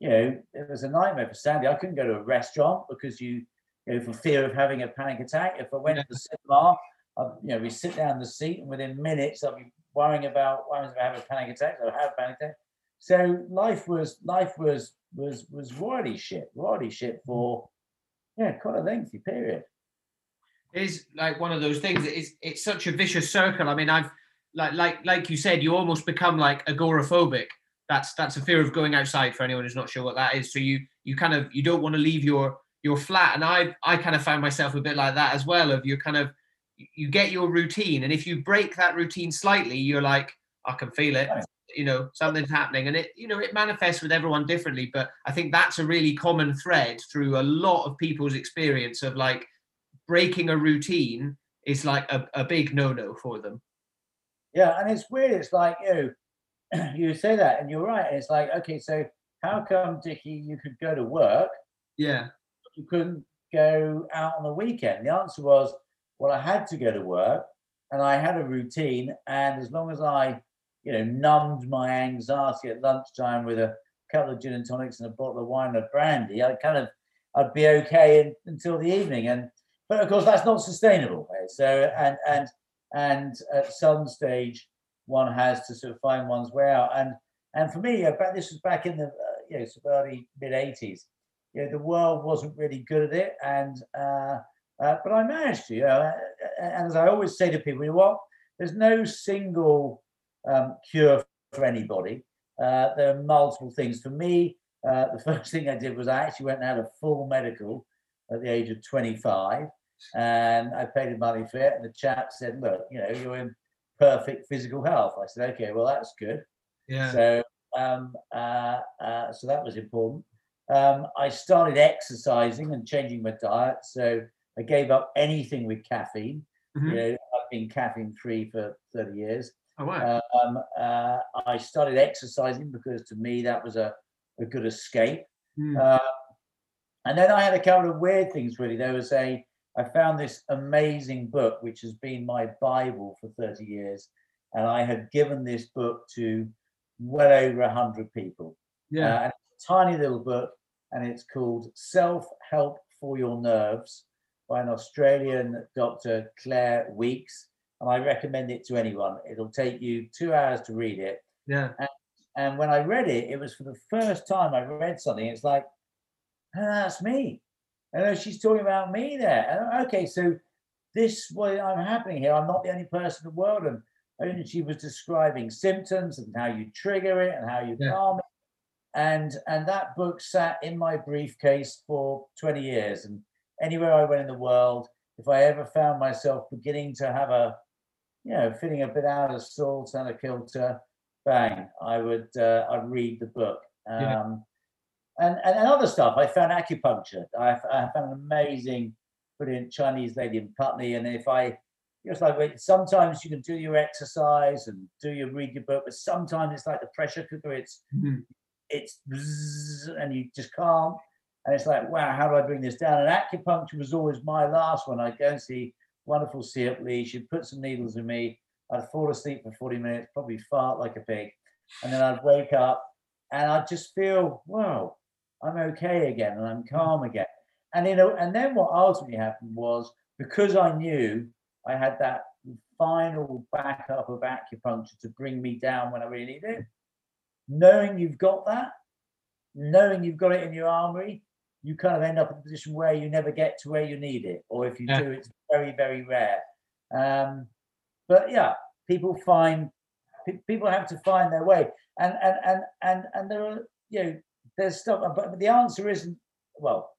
you know, it was a nightmare for Sandy. I couldn't go to a restaurant because you, you know, for fear of having a panic attack. If I went yeah. to the cinema, I'd, you know, we sit down in the seat, and within minutes, I'd be worrying about worrying about having a panic attack. I have a panic attack. So life was life was was was royally shit, royally shit mm. for yeah, quite a lengthy period. Is like one of those things. It's it's such a vicious circle. I mean, I've like like like you said, you almost become like agoraphobic that's that's a fear of going outside for anyone who's not sure what that is. So you you kind of you don't want to leave your your flat, and I I kind of found myself a bit like that as well. Of you're kind of you get your routine, and if you break that routine slightly, you're like I can feel it. You know something's happening, and it you know it manifests with everyone differently. But I think that's a really common thread through a lot of people's experience of like breaking a routine is like a, a big no no for them. Yeah, and it's weird. It's like you know you say that, and you're right. It's like, okay, so how come, Dicky, you could go to work? Yeah. You couldn't go out on the weekend. The answer was, well, I had to go to work, and I had a routine, and as long as I, you know, numbed my anxiety at lunchtime with a couple of gin and tonics and a bottle of wine and a brandy, I kind of, I'd be okay in, until the evening. And but of course, that's not sustainable. So and and and at some stage one has to sort of find one's way out. And and for me, this was back in the uh, you know sort of early mid '80s. You know, the world wasn't really good at it, and uh, uh, but I managed to. You know, and as I always say to people, you know what? There's no single um, cure for anybody. Uh, there are multiple things. For me, uh, the first thing I did was I actually went and had a full medical at the age of 25, and I paid the money for it. And the chap said, "Look, you know, you're in perfect physical health. I said, okay, well, that's good. Yeah. So, um, uh, uh, so that was important. Um, I started exercising and changing my diet. So I gave up anything with caffeine. Mm-hmm. You know, I've been caffeine free for 30 years. Oh, wow. Um, uh, I started exercising because to me that was a, a good escape. Mm. and then I had a couple of weird things really. There was a I found this amazing book, which has been my Bible for 30 years. And I had given this book to well over 100 people. Yeah. Uh, tiny little book, and it's called Self Help for Your Nerves by an Australian Dr. Claire Weekes. And I recommend it to anyone. It'll take you two hours to read it. Yeah. And, and when I read it, it was for the first time I read something. It's like, oh, that's me. And she's talking about me there. And okay, so this what I'm happening here. I'm not the only person in the world. And, and she was describing symptoms and how you trigger it and how you yeah. calm it. And and that book sat in my briefcase for 20 years. And anywhere I went in the world, if I ever found myself beginning to have a, you know, feeling a bit out of sorts out of kilter, bang, I would uh, I'd read the book. Um, yeah and, and, and other stuff. I found acupuncture. I, I found an amazing, brilliant Chinese lady in Putney. And if I, it's like sometimes you can do your exercise and do your read your book, but sometimes it's like the pressure cooker. It's mm-hmm. it's and you just can't. And it's like, wow, how do I bring this down? And acupuncture was always my last one. I'd go and see wonderful Siep Lee. She'd put some needles in me. I'd fall asleep for 40 minutes, probably fart like a pig. And then I'd wake up and I'd just feel, wow, I'm okay again and I'm calm again. And you know, and then what ultimately happened was because I knew I had that final backup of acupuncture to bring me down when I really needed it. Knowing you've got that, knowing you've got it in your armory, you kind of end up in a position where you never get to where you need it, or if you Yeah. do, it's very, very rare. Um, but yeah, people find people have to find their way, and and and and and there are you know there's stuff, but, the answer isn't well.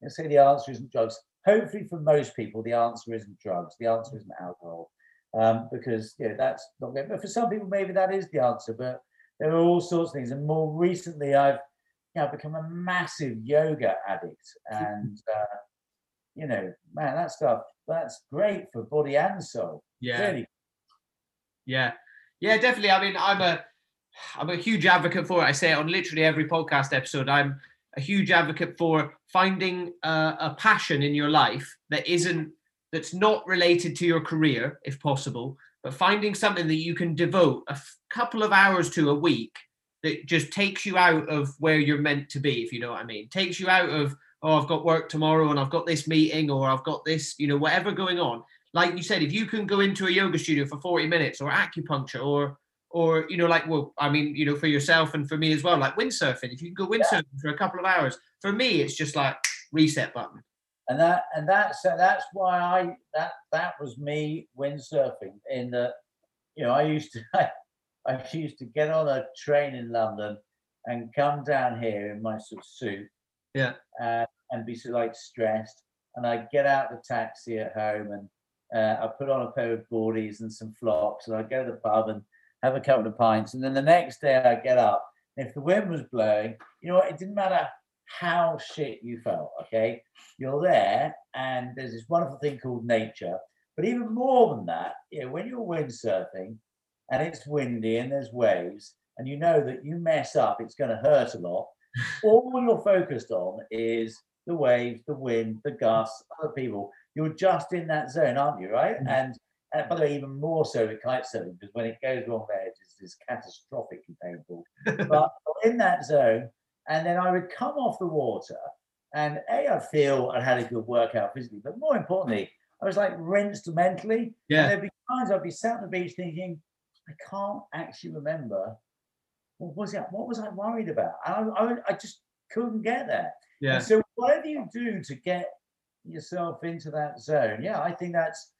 Let's say the answer isn't drugs. Hopefully, for most people, the answer isn't drugs. The answer isn't alcohol, um, because you know that's not good. But for some people, maybe that is the answer. But there are all sorts of things. And more recently, I've you know, become a massive yoga addict, and uh, you know, man, that stuff that's great for body and soul. Yeah. Really, Yeah, yeah, definitely. I mean, I'm a, I'm a huge advocate for it. I say it on literally every podcast episode. I'm a huge advocate for finding a, a passion in your life that isn't, that's not related to your career, if possible, but finding something that you can devote a f- couple of hours to a week that just takes you out of where you're meant to be, if you know what I mean. Takes you out of, oh, I've got work tomorrow and I've got this meeting or I've got this, you know, whatever going on like you said, if you can go into a yoga studio for 40 minutes or acupuncture or or you know, like well, I mean, you know, for yourself and for me as well, like windsurfing, if you can go windsurfing for a couple of hours, for me it's just like reset button. and that and that's that's why I that that was me windsurfing. In the you know, I used to I, I used to get on a train in London and come down here in my sort of suit, Yeah. uh, and be sort of like stressed, and I get out the taxi at home and uh, I put on a pair of boardies and some flops, and I go to the pub and have a couple of pints, and then the next day I get up. and If the wind was blowing, you know what? It didn't matter how shit you felt. Okay, you're there, and there's this wonderful thing called nature. But even more than that, you know, when you're windsurfing and it's windy and there's waves, and you know that you mess up, it's going to hurt a lot. All you're focused on is the waves, the wind, the gusts, other people. You're just in that zone, aren't you? Right? Mhm. And and by the way, even more so with kite surfing because when it goes wrong there, it's just catastrophically painful. but in that zone, and then I would come off the water, and a I feel I had a good workout physically, but more importantly, I was like rinsed mentally. And Yeah. there'd be times I'd be sat on the beach thinking, I can't actually remember what was it, what was I worried about? And I, I, I just couldn't get there. Yeah. And so whatever you do to get yourself into that zone, yeah, I think that's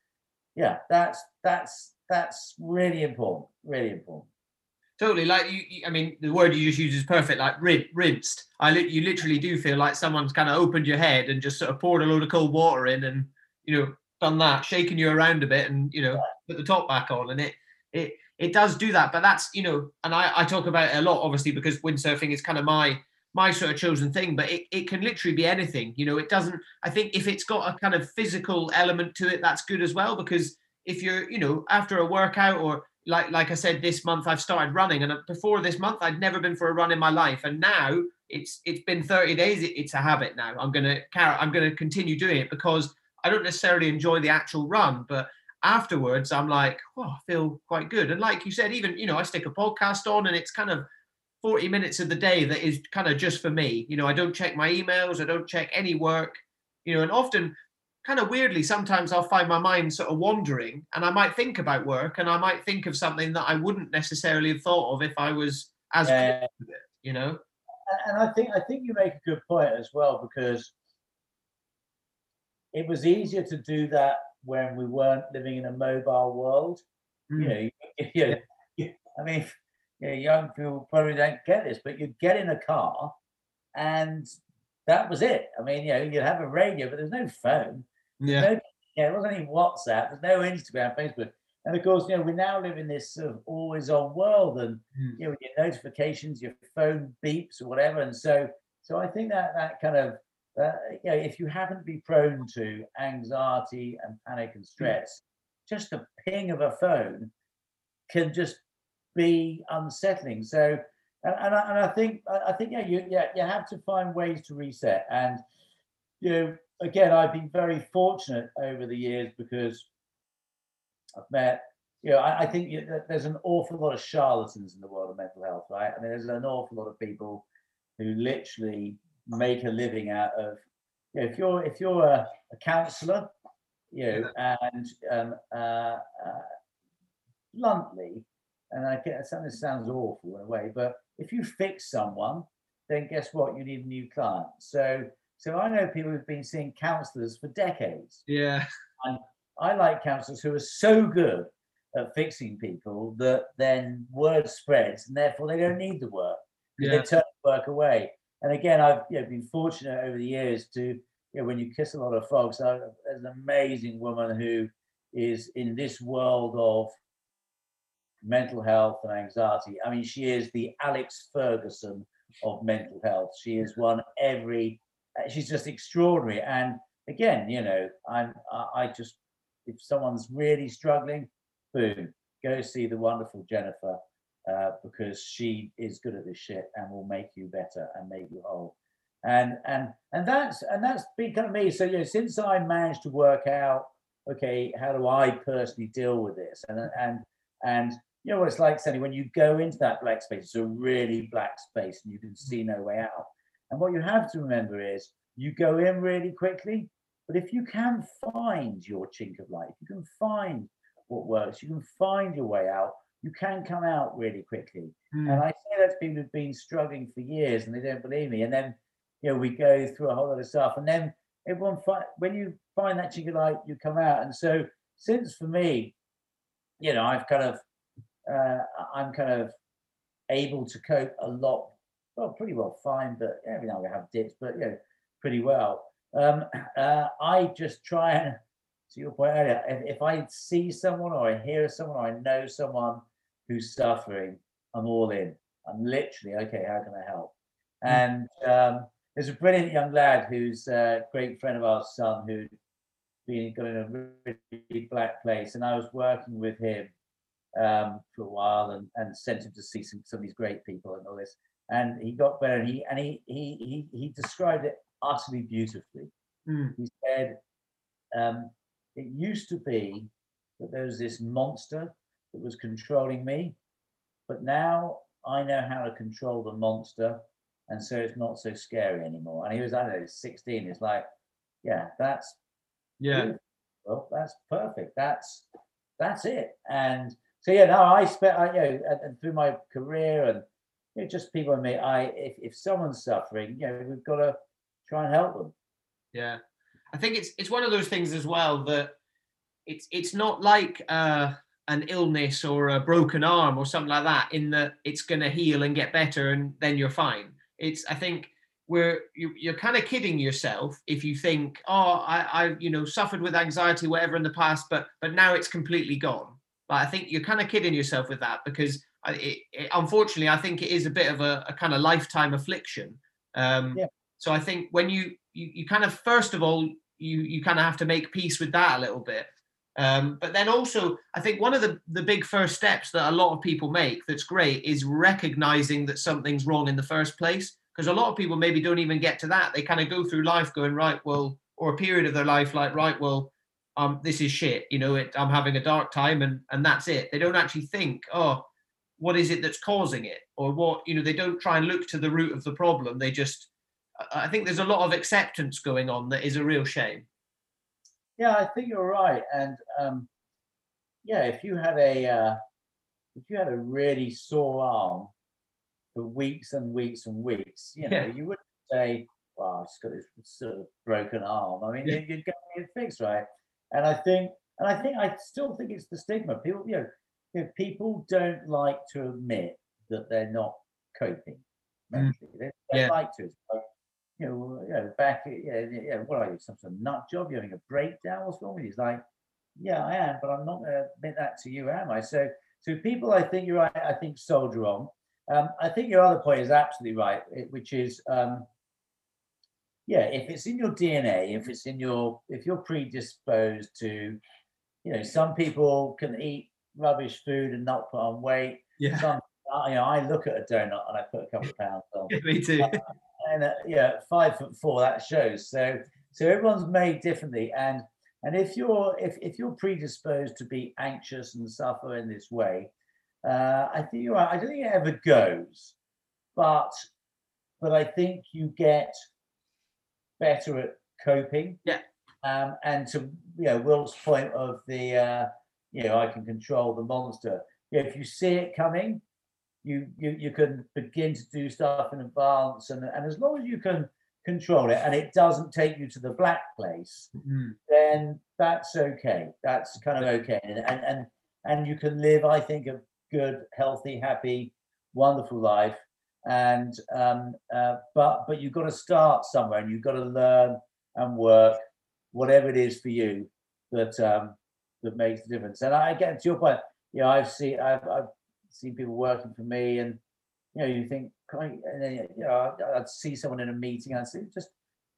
yeah, that's that's that's really important. Really important. Totally. Like you, you- I mean, the word you just use is perfect. Like rin- rinsed. I li- you literally do feel like someone's kind of opened your head and just sort of poured a load of cold water in and you know done that, shaking you around a bit and you know put the top back on, and it it it does do that. But that's you know, and I I talk about it a lot, obviously, because windsurfing is kind of my my sort of chosen thing. But it it can literally be anything. You know, it doesn't. I think if it's got a kind of physical element to it, that's good as well because if you're you know after a workout or like like I said, this month I've started running, and before this month I'd never been for a run in my life, and now it's it's been 30 days. It, it's a habit now. I'm gonna carry. I'm gonna continue doing it because I don't necessarily enjoy the actual run, but afterwards I'm like, oh, I feel quite good. And like you said, even you know I stick a podcast on, and it's kind of 40 minutes of the day that is kind of just for me. You know, I don't check my emails, I don't check any work. You know, and often kind of weirdly, sometimes I'll find my mind sort of wandering and I might think about work and I might think of something that I wouldn't necessarily have thought of if I was as Yeah. with it, you know? and I think I think you make a good point as well because it was easier to do that when we weren't living in a mobile world. Mm. You know, you, you- I mean, you know, young people probably don't get this, but you'd get in a car, and that was it. I mean, you know, you'd have a radio, but there's no phone. Yeah. No, yeah, there wasn't any WhatsApp. There's no Instagram, Facebook. And of course, you know, we now live in this sort of always on world and Mm. you know, your notifications, your phone beeps or whatever. And so so I think that that kind of uh, you know, if you haven't be prone to anxiety and panic and stress, just the ping of a phone can just be unsettling. So and, and, I, and I think I think yeah, you yeah, you have to find ways to reset. And you know, again, I've been very fortunate over the years because I've met, you know, I, I think you- there's an awful lot of charlatans in the world of mental health, right? I mean, there's an awful lot of people who literally make a living out of, you know, if you're if you're a, a counsellor, you know, and um, uh, uh, bluntly, and I get something sounds awful in a way, but if you fix someone, then guess what? You need a new client. So So I know people who've been seeing counsellors for decades. Yeah. And I like counsellors who are so good at fixing people that then word spreads and therefore they don't need the work. Yeah. They turn the work away. And again, I've you know, been fortunate over the years to, you know, when you kiss a lot of frogs, I, there's an amazing woman who is in this world of mental health and anxiety. I mean, she is the Alex Ferguson of mental health. She has won every. uh, She's just extraordinary. And again, you know, I'm. I, I just, if someone's really struggling, boom, go see the wonderful Jennifer, uh, because she is good at this shit and will make you better and make you whole. And and and that's and that's been kind of me. So you know, since I managed to work out, okay, how do I personally deal with this? And and and you know what it's like, Sandy, when you go into that black space, it's a really black space and you can see no way out. And what you have to remember is you go in really quickly, but if you can find your chink of light, you can find what works, you can find your way out, you can come out really quickly. Mm. And I say that to people who've been struggling for years and they don't believe me. And then, you know, we go through a whole lot of stuff. And then everyone, fi- when you find that chink of light, you come out. And so, since for me, you know, I've kind of, uh, I'm kind of able to cope a lot, well, pretty well fine, but every now and then we have dips, but, you know, pretty well. Um, uh, I just try and, to your point earlier, if, if I see someone or I hear someone or I know someone who's suffering, I'm all in. I'm literally, okay, how can I help? And um, there's a brilliant young lad who's a great friend of our son who been got in a really black place, and I was working with him um, for a while and, and sent him to see some, some of these great people and all this. And he got better, and he and he he he, he described it utterly beautifully. Mm. He said, um, "It used to be that there was this monster that was controlling me, but now I know how to control the monster, and so it's not so scary anymore." And he was, I don't know, 16. It's like, yeah, that's Yeah. Beautiful. Well, that's perfect. That's that's it. And so yeah, no, I spent I, you know, and, and through my career and you know, just people I meet, I if, if someone's suffering, you know, we've got to try and help them. Yeah, I think it's it's one of those things as well that it's it's not like uh, an illness or a broken arm or something like that. In that it's going to heal and get better, and then you're fine. It's I think where you, you're kind of kidding yourself if you think, oh, I, I you know suffered with anxiety, whatever in the past, but but now it's completely gone. But I think you're kind of kidding yourself with that because it, it, unfortunately, I think it is a bit of a, a kind of lifetime affliction. Um, Yeah. So I think when you, you you kind of first of all you you kind of have to make peace with that a little bit. Um, but then also, I think one of the, the big first steps that a lot of people make that's great is recognizing that something's wrong in the first place. Because a lot of people maybe don't even get to that. They kind of go through life going, right, well, or a period of their life like, right, well, um, this is shit. You know, it, I'm having a dark time and, and that's it. They don't actually think, oh, what is it that's causing it? Or what, you know, they don't try and look to the root of the problem. They just, I think there's a lot of acceptance going on that is a real shame. Yeah, I think you're right. And um, yeah, if you had a uh, if you had a really sore arm for weeks and weeks and weeks, you know, Yeah. you wouldn't say, "Well, I've just got this sort of broken arm." I mean, Yeah. you- you'd get it fixed, right? And I think, and I think, I still think it's the stigma. People, you know, you know, people don't like to admit that they're not coping mentally. They don't Yeah. like to. Like, you know, you know, back, yeah, yeah, what are you, some sort of nut job? You're having a breakdown? What's wrong with you? He's like, yeah, I am, but I'm not going to admit that to you, am I? So, so people, I think you're right. I think soldier on. Um, I think your other point is absolutely right, which is, um, yeah, if it's in your DNA, if it's in your, if you're predisposed to, you know, some people can eat rubbish food and not put on weight. Yeah, Some, I- you know, I look at a donut and I put a couple of pounds on me too. and uh, yeah, five foot four. That shows. So so everyone's made differently, and and if you're if if you're predisposed to be anxious and suffer in this way, uh, I think you're right. I don't think it ever goes, but but I think you get better at coping. Yeah. Um, and to you know Will's point of the uh, you know I can control the monster. Yeah, if you see it coming, you you you can begin to do stuff in advance and and as long as you can control it and it doesn't take you to the black place, Mm. then that's okay. That's kind of okay. And and and, and you can live, I think, a good, healthy, happy, wonderful life. And um, uh, but but you've got to start somewhere and you've got to learn and work, whatever it is for you that um, that makes the difference. And I get to your point, you know, I've seen I've, I've seen people working for me and you know, you think, and then, you know, I'd see someone in a meeting, I'd say, just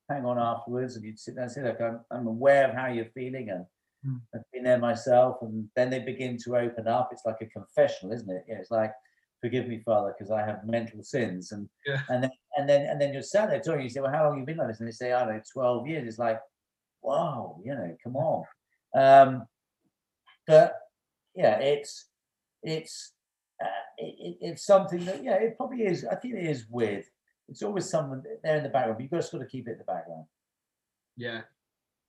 hang on afterwards, and you'd sit there and say, look, I'm, I'm aware of how you're feeling, and Mm. I've been there myself, and then they begin to open up. It's like a confessional, isn't it? You know, it's like, forgive me, Father, because I have mental sins, and Yeah. and then and then and then you're sat there talking. You say, well, how long have you been like this? And they say, I don't know, twelve years. It's like, wow, you know, come on. Um, but yeah, it's it's uh, it, it- it's something that yeah, it probably is. I think it is weird. It's always someone there in the background, but you've got to sort of keep it in the background. Yeah,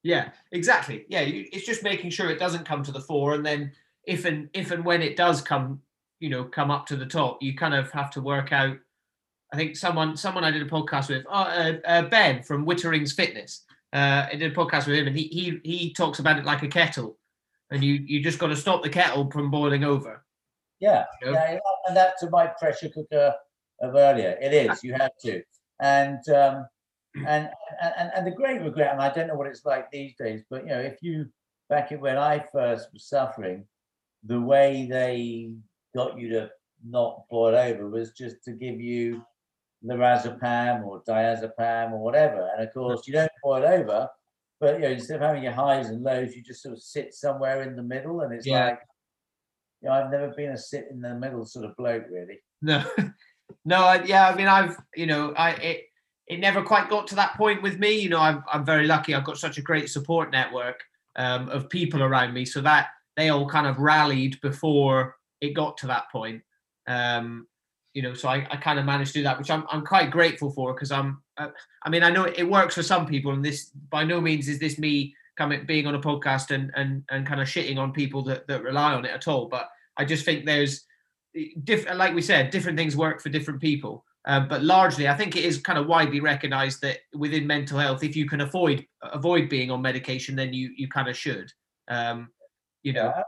yeah, exactly. Yeah, you, it's just making sure it doesn't come to the fore, and then if and if and when it does come, you know, come up to the top, you kind of have to work out. I think someone someone I did a podcast with, oh, uh, uh, Ben from Witterings Fitness. Uh, I did a podcast with him, and he he he talks about it like a kettle, and you you just got to stop the kettle from boiling over. Yeah, You know? yeah, and that's my pressure cooker of earlier. It is. You have to, and um, and and and the great regret, and I don't know what it's like these days, but you know, if you back in when I first was suffering, the way they got you to not boil over was just to give you lorazepam or diazepam or whatever, and of course you don't boil over. But you know, instead of having your highs and lows, you just sort of sit somewhere in the middle, and it's Yeah. like, you know, I've never been a sit in the middle sort of bloke, really. No, no, I, yeah. I mean, I've you know, I it it never quite got to that point with me. You know, I'm I'm very lucky. I've got such a great support network um, of people around me, so that they all kind of rallied before it got to that point. Um, you know, so I, I kind of managed to do that, which I'm I'm quite grateful for because I'm. Uh, I mean, I know it works for some people, and this by no means is this me coming being on a podcast and and and kind of shitting on people that that rely on it at all. But I just think there's different, like we said, different things work for different people. Um, but largely, I think it is kind of widely recognised that within mental health, if you can avoid avoid being on medication, then you you kind of should. Um, you know, Yeah,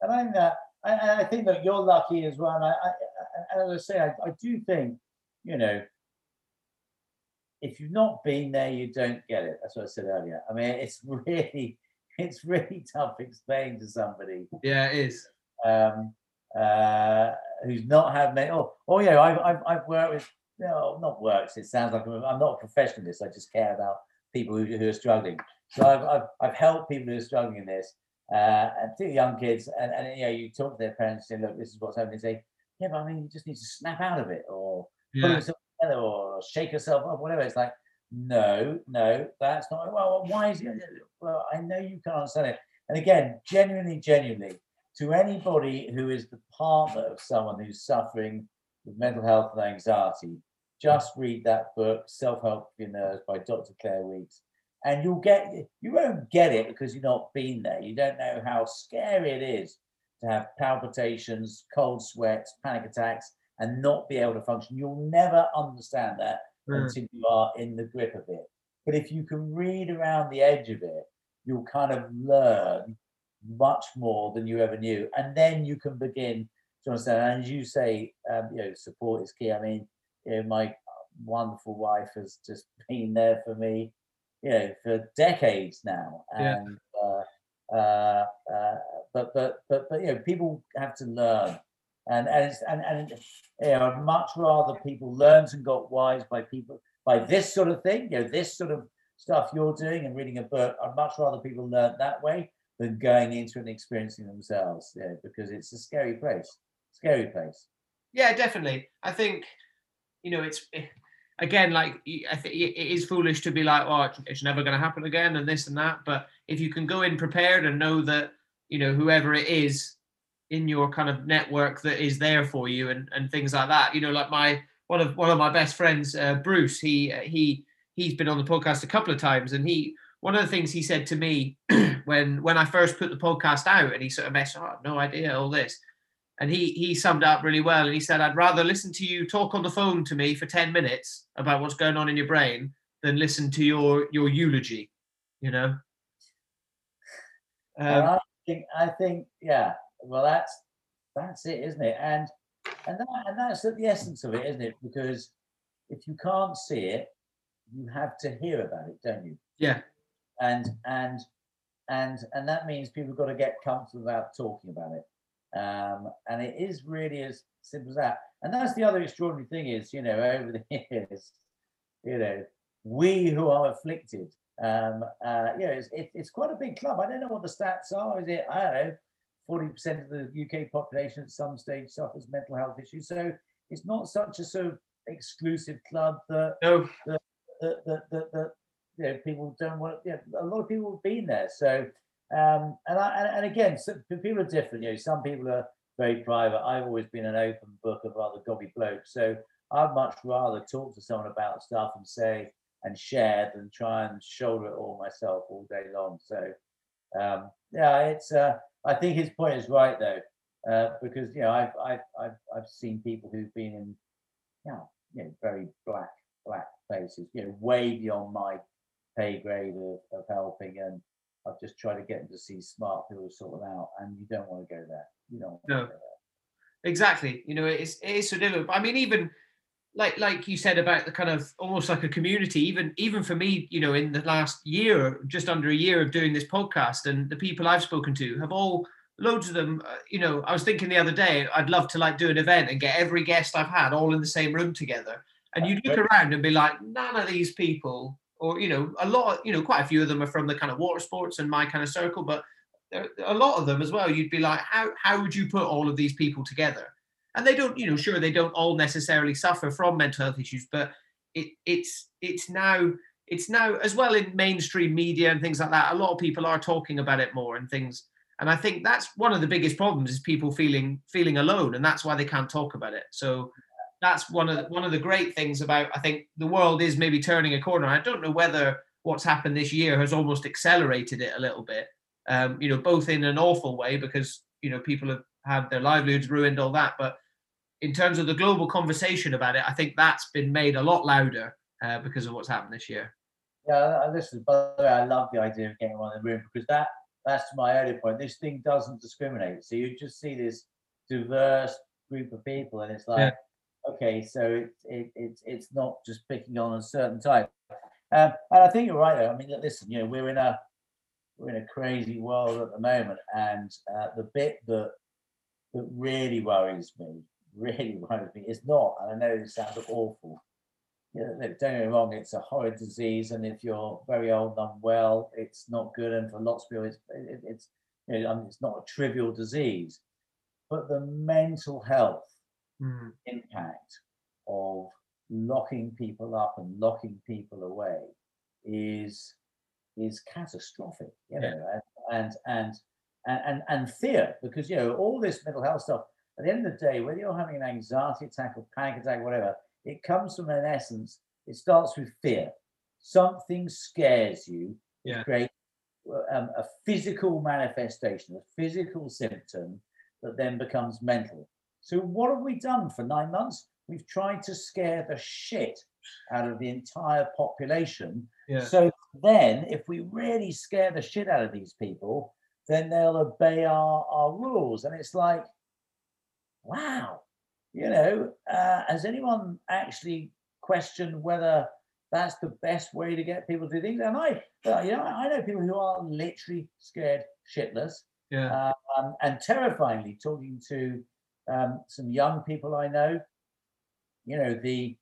and I'm uh, I, and I think that you're lucky as well. And I, I as I say, I, I do think, you know, if you've not been there, you don't get it. That's what I said earlier. I mean, it's really, it's really tough explaining to somebody yeah, it is. um, uh, who's not had many. Oh, oh yeah, I've, I've, I've worked with, no, not worked. It sounds like I'm, I'm not a professional in this. I just care about people who, who are struggling. So I've, I've, I've helped people who are struggling in this, uh, and particularly young kids. And, and you know, you talk to their parents and say, look, this is what's happening. They say, yeah, but I mean, you just need to snap out of it or pull Yeah, yourself together or shake yourself up, whatever. It's like, no, no, that's not. Well, why is it? Well, I know you can't understand it. And again, genuinely, genuinely, to anybody who is the partner of someone who's suffering with mental health and anxiety, just read that book, Self Help for Your Nerves by Dr. Claire Weekes. And you'll get, you won't get it because you've not been there. You don't know how scary it is to have palpitations, cold sweats, panic attacks, and not be able to function. You'll never understand that Mm. until you are in the grip of it. But if you can read around the edge of it, you'll kind of learn much more than you ever knew. And then you can begin to understand. And as you say, um, you know, support is key. I mean, you know, my wonderful wife has just been there for me, you know, for decades now. Yeah. And uh, uh, uh, but but but but you know, people have to learn. And and it's, and and you know, I'd much rather people learned and got wise by people by this sort of thing, you know, this sort of stuff you're doing and reading a book. I'd much rather people learn that way than going into and experiencing themselves. Yeah, because it's a scary place. Scary place. yeah, definitely. I think you know it's eh, again like I think it is foolish to be like, oh, it's- it's never going to happen again, and this and that. But if you can go in prepared and know that you know whoever it is in your kind of network that is there for you and and things like that. You know, like my one of one of my best friends, uh, Bruce. He uh, he he's been on the podcast a couple of times, and he one of the things he said to me when when I first put the podcast out, and he sort of messed, oh, no idea all this, and he he summed up really well, and he said, I'd rather listen to you talk on the phone to me for ten minutes about what's going on in your brain than listen to your your eulogy. You know. Um, I think I think yeah. Well, that's that's it, isn't it? And and that, and that's the essence of it, isn't it? Because if you can't see it, you have to hear about it, don't you? Yeah. And and and and that means people have got to get comfortable about talking about it. Um, and it is really as simple as that. And that's the other extraordinary thing is, you know, over the years, you know, we who are afflicted, um, uh, you know, it's, it, it's quite a big club. I don't know what the stats are. Is it, I don't know, 40% of the UK population at some stage suffers mental health issues. So it's not such a sort of exclusive club that, no. that, that, that, that, that you know, people don't want, you know, a lot of people have been there. So, um, and, I, and, and again, people are different. You know, some people are very private. I've always been an open book of rather gobby bloke. So I'd much rather talk to someone about stuff and say and share than try and shoulder it all myself all day long. So um, yeah, it's. Uh, I think his point is right though, uh, because you know I've, I've I've I've seen people who've been in, you know, you know very black black places, you know, way beyond my pay grade of, of helping, and I've just tried to get them to see smart people sort them out, and you don't want to go there. You don't. no. Exactly. You know, it's it is so difficult. I mean, even like like you said about the kind of almost like a community even even for me you know in the last year just under a year of doing this podcast and the people i've spoken to have all loads of them uh, you know i was thinking the other day i'd love to like do an event and get every guest i've had all in the same room together and you'd look around and be like none of these people or you know a lot of, you know quite a few of them are from the kind of water sports and my kind of circle but a lot of them as well you'd be like how how would you put all of these people together? And they don't you know sure they don't all necessarily suffer from mental health issues but it, it's it's now it's now as well in mainstream media and things like that a lot of people are talking about it more and things. And i think that's one of the biggest problems is people feeling feeling alone and that's why they can't talk about it. So that's one of the, one of the great things about i think the world is maybe turning a corner i don't know whether what's happened this year has almost accelerated it a little bit um, you know both in an awful way because you know people have had their livelihoods ruined, all that. But in terms of the global conversation about it, I think that's been made a lot louder uh, because of what's happened this year. Yeah, listen. By the way, I love the idea of getting one in the room because that that's my earlier point. This thing doesn't discriminate. So you just see this diverse group of people, and it's like, yeah. Okay, so it's it, it's it's not just picking on a certain type. Um, and I think you're right. Though. I mean, listen, you know, we're in a we're in a crazy world at the moment, and uh, the bit that that really worries me, really worries me, is not, and I know it sounds awful. You know, don't get me wrong, it's a horrid disease, and if you're very old and unwell, it's not good. And for lots of people, it's it, it's you know, it's not a trivial disease, but the mental health mm. impact of locking people up and locking people away is is catastrophic. You know, yeah. and and and, and, and fear, because you know all this mental health stuff. At the end of the day, whether you're having an anxiety attack or panic attack, whatever, it comes from an essence. It starts with fear. Something scares you. Yeah. Create um, a physical manifestation, a physical symptom that then becomes mental. So what have we done for nine months? We've tried to scare the shit out of the entire population. Yeah. So then, if we really scare the shit out of these people, then they'll obey our, our rules. And it's like, wow, you know, uh, has anyone actually questioned whether that's the best way to get people to do things? And I, uh, you know, I know people who are literally scared shitless. Yeah. Um, and terrifyingly talking to um, some young people I know, you know, the,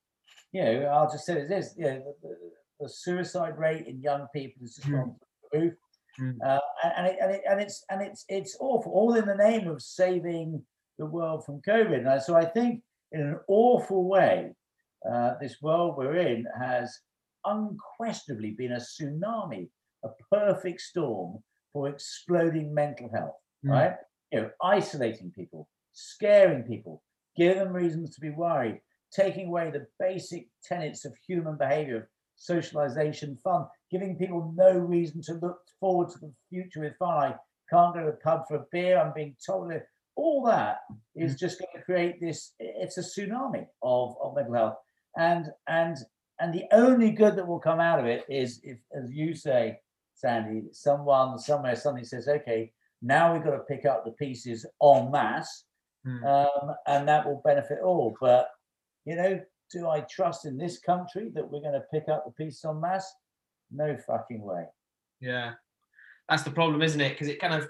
you know, I'll just say this, you know, the, the, suicide rate in young people is just mm. gone through the roof. Mm. Uh, and, it, and, it, and it's and it's it's awful, all in the name of saving the world from COVID. And so I think, in an awful way, uh, this world we're in has unquestionably been a tsunami, a perfect storm for exploding mental health. Mm. Right? You know, isolating people, scaring people, giving them reasons to be worried, taking away the basic tenets of human behavior socialization, fun, giving people no reason to look forward to the future with fun. I can't go to the pub for a beer. I'm being told that all that is mm. just going to create this. It's a tsunami of, of mental health, and and and the only good that will come out of it is if, as you say, Sandy, someone somewhere suddenly says, okay, now we've got to pick up the pieces en masse, Mm. um, and that will benefit all. But you know, do I trust in this country that we're going to pick up the pieces on mass? No fucking way. Yeah, that's the problem, isn't it? Because it kind of,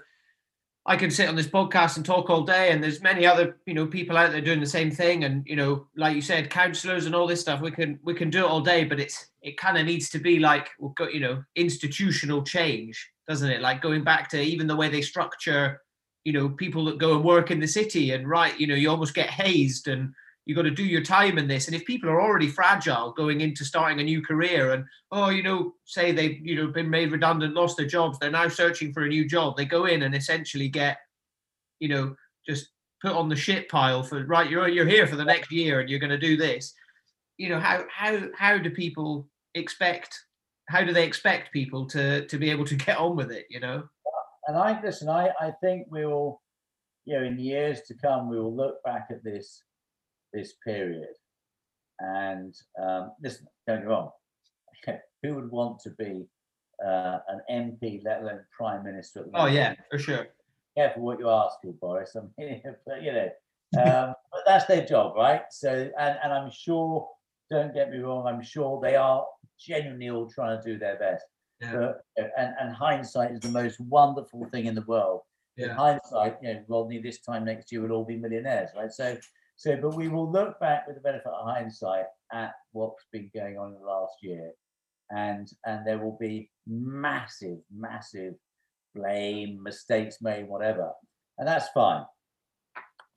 I can sit on this podcast and talk all day, and there's many other you know people out there doing the same thing, and you know, like you said, counsellors and all this stuff. We can we can do it all day, but it's it kind of needs to be like we've got you know institutional change, doesn't it? Like going back to even the way they structure, you know, people that go and work in the city, and right, you know, you almost get hazed and you got to do your time in this. And if people are already fragile going into starting a new career and, oh, you know, say they've, you know, been made redundant, lost their jobs, they're now searching for a new job. They go in and essentially get, you know, just put on the shit pile for right, you're you're here for the next year and you're gonna do this. You know, how how how do people expect how do they expect people to to be able to get on with it, you know? And I listen, I, I think we will, you know, in years to come, we will look back at this this period and um, listen, don't get me wrong, who would want to be uh, an MP, let alone Prime Minister? At the Oh yeah, for sure. careful what you ask for, Boris. I mean, but you know, um, but that's their job, right? So, and and I'm sure, don't get me wrong, I'm sure they are genuinely all trying to do their best. Yeah. But and and hindsight is the most wonderful thing in the world. In hindsight, you know, Rodney, this time next year we'll all be millionaires, right? So, so, but we will look back with the benefit of hindsight at what's been going on in the last year, and and there will be massive, massive blame, mistakes made, whatever, and that's fine.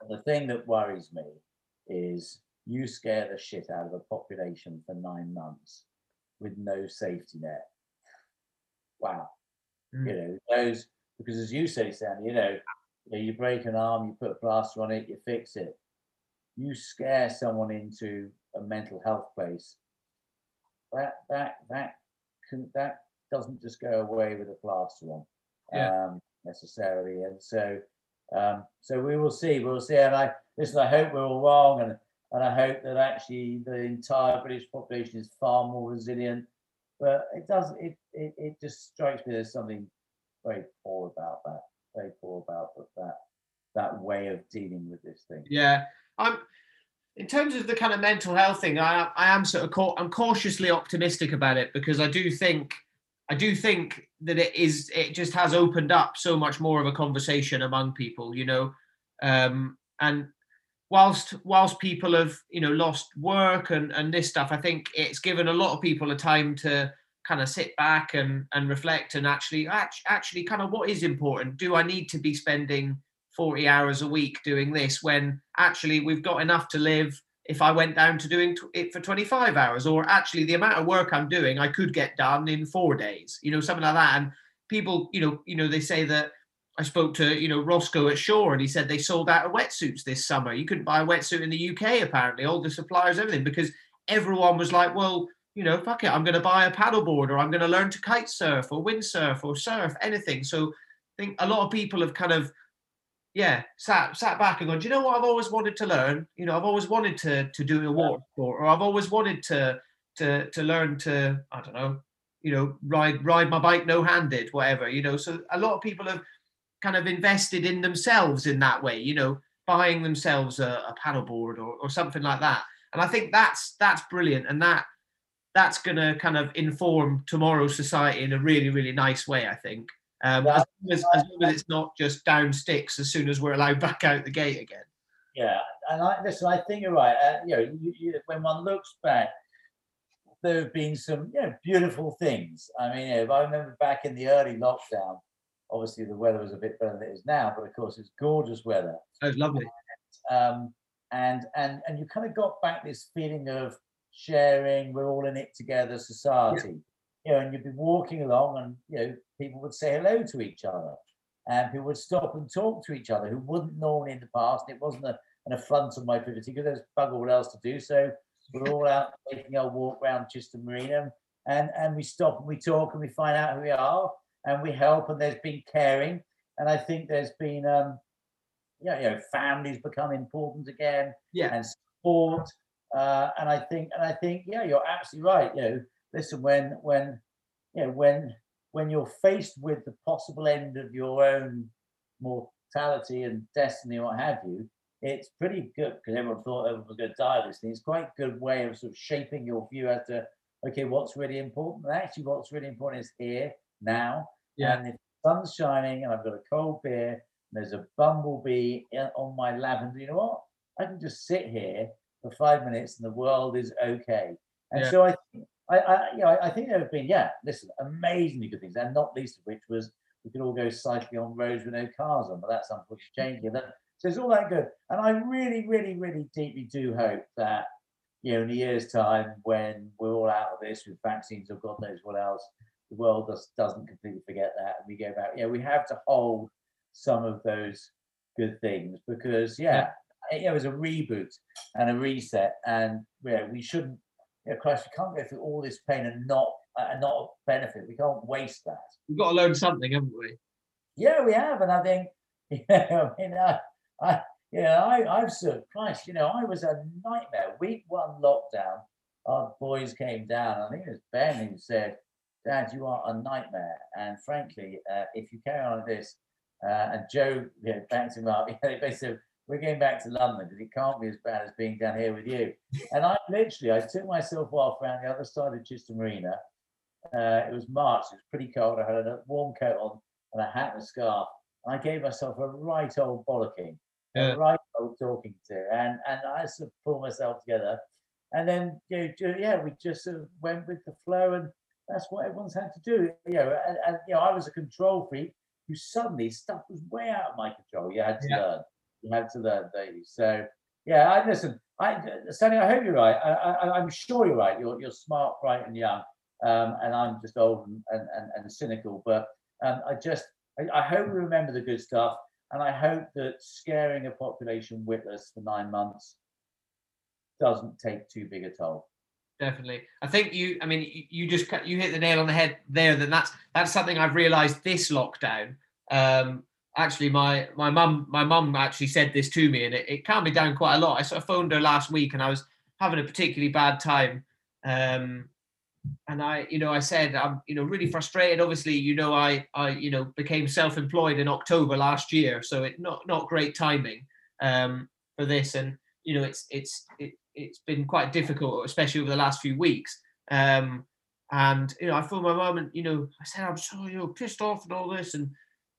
The thing that worries me is you scare the shit out of a population for nine months with no safety net. Wow. Mm. you know those because as you say sam you know, you break an arm you put a plaster on it you fix it. You scare someone into a mental health place. That that that can that doesn't just go away with a plaster on Yeah. um necessarily. And so um so we will see we'll see. And i listen i hope we're all wrong and and i hope that actually the entire british population is far more resilient but it does it, it it just strikes me there's something very poor about that very poor about that that, way of dealing with this thing Yeah, I'm. In terms of the kind of mental health thing, I I am sort of cau- I'm cautiously optimistic about it because I do think I do think that it is it just has opened up so much more of a conversation among people, you know, um, and whilst whilst people have you know lost work and and this stuff, I think it's given a lot of people a time to kind of sit back and and reflect and actually actually, kind of what is important. Do I need to be spending 40 hours a week doing this when actually we've got enough to live if I went down to doing it for 25 hours or actually the amount of work I'm doing I could get done in 4 days you know something like that and people you know you know they say that I spoke to you know Roscoe at Shore and he said they sold out of wetsuits this summer you couldn't buy a wetsuit in the UK apparently all the suppliers everything because everyone was like well you know fuck it I'm going to buy a paddleboard or I'm going to learn to kite surf or windsurf or surf anything so I think a lot of people have kind of yeah, sat sat back and gone, do you know what I've always wanted to learn? You know, I've always wanted to to do a water sport, or I've always wanted to to to learn to, I don't know, you know, ride ride my bike no handed, whatever, you know. So a lot of people have kind of invested in themselves in that way, you know, buying themselves a, a paddleboard or, or something like that. And I think that's that's brilliant and that that's gonna kind of inform tomorrow's society in a really, really nice way, I think. Um, as, long as, as long as it's not just down sticks as soon as we're allowed back out the gate again. Yeah, and I listen. I think you're right. Uh, you know, you, you, when one looks back, there have been some you know beautiful things. I mean, you know, if I remember back in the early lockdown, obviously the weather was a bit better than it is now, but of course it's gorgeous weather. That was lovely. Um, and and and you kind of got back this feeling of sharing. We're all in it together, society. You know, and you'd be walking along, and you know, people would say hello to each other, and people would stop and talk to each other who wouldn't normally in the past. It wasn't a, an affront of my privacy because there's bugger all else to do. So we're all out taking our walk around Chichester Marina, and and we stop and we talk and we find out who we are and we help. And there's been caring, and I think there's been um, yeah, you know, families become important again Yeah. and sport. Uh, and I think, and I think, yeah, you're absolutely right. You know, listen, when when you know when when you're faced with the possible end of your own mortality and destiny, or what have you, it's pretty good because everyone thought everyone was going to die this thing. It's quite a good way of sort of shaping your view as to okay, what's really important. And actually, what's really important is here now. Yeah. And if the sun's shining and I've got a cold beer, and there's a bumblebee on my lavender, you know what? I can just sit here for five minutes and the world is okay. And yeah. so I, I, I, you know, I think there have been, yeah, listen, amazingly good things, and not least of which was we could all go cycling on roads with no cars on, but that's unfortunately mm. changing. So it's all that good, and I really, really, really deeply do hope that you know in a year's time when we're all out of this with vaccines or God knows what else, the world just doesn't completely forget that, and we go back. Yeah, we have to hold some of those good things because yeah, yeah. it was a reboot and a reset, and yeah, we shouldn't you know, Christ, we can't go through all this pain and not uh, and not benefit. We can't waste that. We've got to learn something, haven't we? Yeah, we have, and I think, you know, I mean, I, I yeah, I, I've served Christ. You know, I was a nightmare. Week one lockdown, our boys came down. I think it was Ben who said, "Dad, you are a nightmare." And frankly, uh, if you carry on like this, uh, and Joe, you know, backed him up. You know, basically we're going back to London because it can't be as bad as being down here with you. And I literally, I took myself off around the other side of Chichester Marina. Uh, it was March, it was pretty cold. I had a warm coat on and a hat and a scarf. And I gave myself a right old bollocking, yeah. a right old talking to. And, and I sort of pulled myself together. And then, you know, yeah, we just sort of went with the flow and that's what everyone's had to do. You know, and, and you know, I was a control freak who suddenly stuff was way out of my control. You had to yeah. learn you had to learn, don't you? So yeah, I listen. I Sandy, I hope you're right. I, am sure you're right. You're you're smart, bright, and young. Um, and I'm just old and, and, and, and cynical. But um, I just I, I, hope we remember the good stuff, and I hope that scaring a population witless for nine months doesn't take too big a toll. Definitely, I think you. I mean, you, just you hit the nail on the head there. That that's that's something I've realised this lockdown. Um, actually my my mum my mum actually said this to me and it, it calmed me down quite a lot i sort of phoned her last week and i was having a particularly bad time um, and i you know i said i'm you know really frustrated obviously you know i i you know became self-employed in october last year so it not not great timing um, for this and you know it's it's it, it's been quite difficult especially over the last few weeks. Um, and you know i phoned my mum and you know i said i'm so you know pissed off and all this and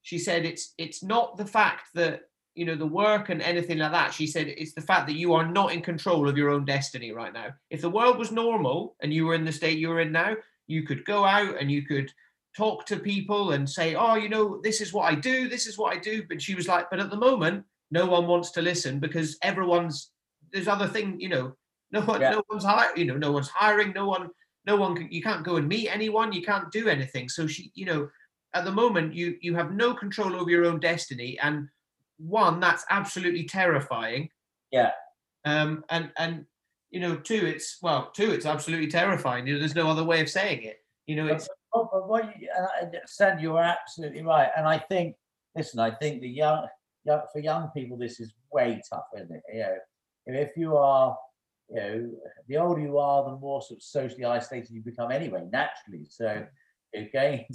she said it's it's not the fact that you know the work and anything like that she said it's the fact that you are not in control of your own destiny right now. If the world was normal and you were in the state you're in now you could go out and you could talk to people and say oh you know this is what i do this is what i do but she was like but at the moment no one wants to listen because everyone's there's other thing you know no one yeah. no one's hiring you know no one's hiring no one no one can, you can't go and meet anyone you can't do anything. So she you know at the moment you you have no control over your own destiny and one that's absolutely terrifying. Yeah. Um and and you know two it's well two it's absolutely terrifying you know there's no other way of saying it. You know it's but, but what you said you're absolutely right and i think listen i think the young, young for young people this is way tougher isn't it? You know if you are you know the older you are the more sort of socially isolated you become anyway naturally so again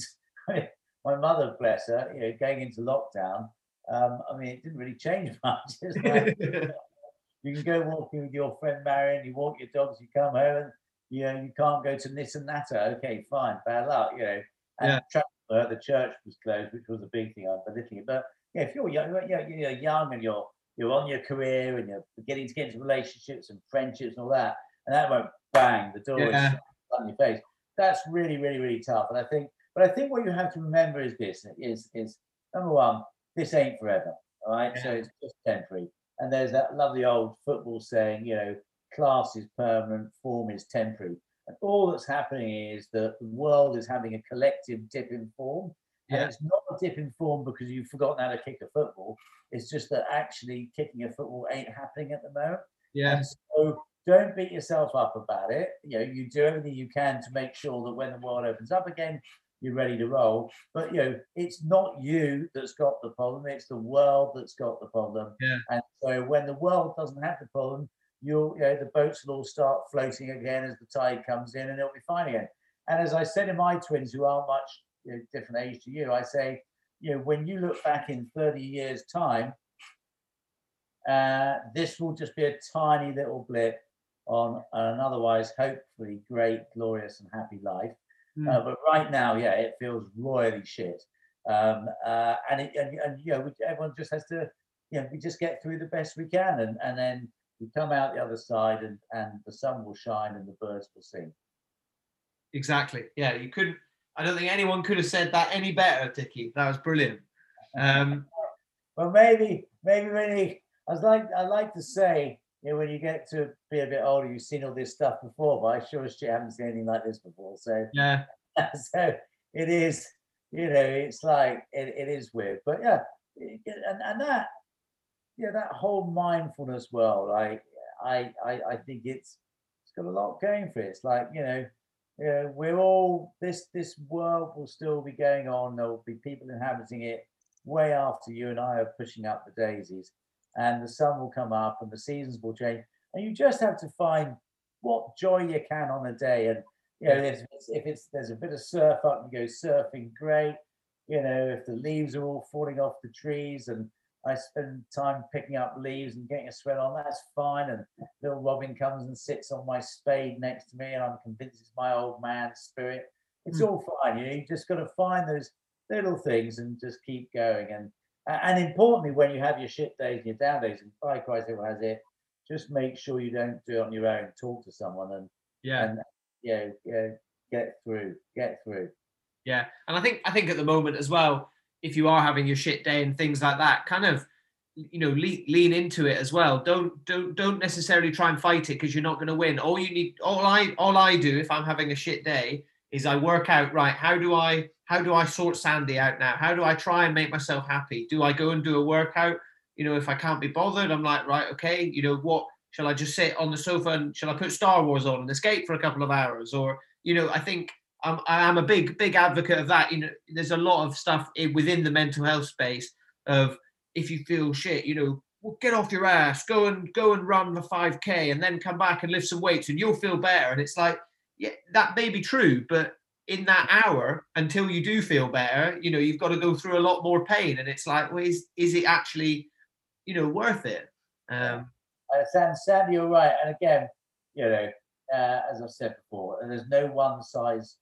my mother, bless her, you know, going into lockdown, um, I mean, it didn't really change much. Like, you can go walking with your friend Marion, you walk your dogs, you come home, and you know, you can't go to this and that. Okay, fine, bad luck, you know. And yeah. the church was closed, which was a big thing. I'm belittling it, but yeah, if you're young, you're, you're young and you're you're on your career and you're beginning to get into relationships and friendships and all that, and that won't bang, the door yeah. is on your face. That's really, really, really tough. And I think but I think what you have to remember is this: is is number one, this ain't forever. All right, yeah. so it's just temporary. And there's that lovely old football saying, you know, class is permanent, form is temporary. And all that's happening is that the world is having a collective dip in form. Yeah. And it's not a dip in form because you've forgotten how to kick a football. It's just that actually kicking a football ain't happening at the moment. Yeah. And so don't beat yourself up about it. You know, you do everything you can to make sure that when the world opens up again, you're ready to roll. But you know, it's not you that's got the problem; it's the world that's got the problem. Yeah. And so when the world doesn't have the problem, you'll you know the boats will all start floating again as the tide comes in, and it'll be fine again. And as I said in my twins, who aren't much you know, different age to you, I say, you know, when you look back in 30 years' time, uh, this will just be a tiny little blip on an otherwise hopefully great, glorious, and happy life. Mm. Uh, but right now, yeah, it feels royally shit. Um, uh, and, it, and, and you know, everyone just has to, you know, we just get through the best we can, and and then we come out the other side, and and the sun will shine and the birds will sing. Exactly. Yeah, you couldn't. I don't think anyone could have said that any better, Dicky. That was brilliant. Um, well, maybe, maybe you, I was like, I like to say, you know, when you get to be a bit older, you've seen all this stuff before, but I sure as shit haven't seen anything like this before. So yeah, so it is, you know, it's like it, it is weird, but yeah, and and that, yeah, that whole mindfulness world, I I I, I think it's it's got a lot going for it. It's like you know yeah, we're all this this world will still be going on. There will be people inhabiting it way after you and I are pushing up the daisies, and the sun will come up and the seasons will change. And you just have to find what joy you can on a day. And you know, if it's, if it's there's a bit of surf up, you go surfing, great. You know, if the leaves are all falling off the trees and I spend time picking up leaves and getting a sweat on. That's fine. And little Robin comes and sits on my spade next to me, and I'm convinced it's my old man spirit. It's mm. all fine. You know, you just got to find those little things and just keep going. And and importantly, when you have your shit days and your down days, and by Christ, everyone has it. Just make sure you don't do it on your own. Talk to someone and yeah, and yeah, yeah, get through, get through. Yeah, and I think I think at the moment as well if you are having your shit day and things like that, kind of you know lean, lean into it as well. Don't don't don't necessarily try and fight it because you're not going to win. All you need, all I all I do if I'm having a shit day is I work out right. How do I how do I sort Sandy out now? How do I try and make myself happy? Do I go and do a workout? You know, if I can't be bothered, I'm like, right, okay. You know what? Shall I just sit on the sofa and shall I put Star Wars on and escape for a couple of hours? Or you know, I think I'm, I'm a big big advocate of that. You know, there's a lot of stuff within the mental health space of if you feel shit, you know, well, get off your ass, go and go and run the 5k, and then come back and lift some weights, and you'll feel better. And it's like, yeah, that may be true, but in that hour until you do feel better, you know, you've got to go through a lot more pain, and it's like, well, is is it actually, you know, worth it? Um, uh, Sam, Sam, you're right, and again, you know, uh, as I've said before, there's no one size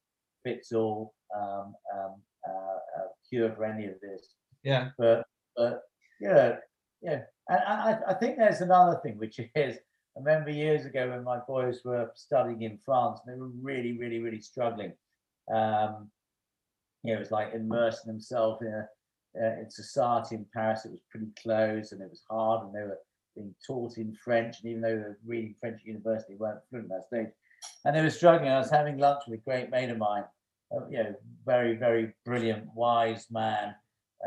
fits all um, um, uh, uh, cure for any of this. Yeah. But but yeah, yeah, and I, I think there's another thing which is I remember years ago when my boys were studying in France and they were really really really struggling. Um, you know, it was like immersing themselves in a uh, in society in Paris. It was pretty close and it was hard, and they were being taught in French. And even though they were reading French at university, they weren't fluent at that stage. And they were struggling. I was having lunch with a great mate of mine, you know, very, very brilliant, wise man,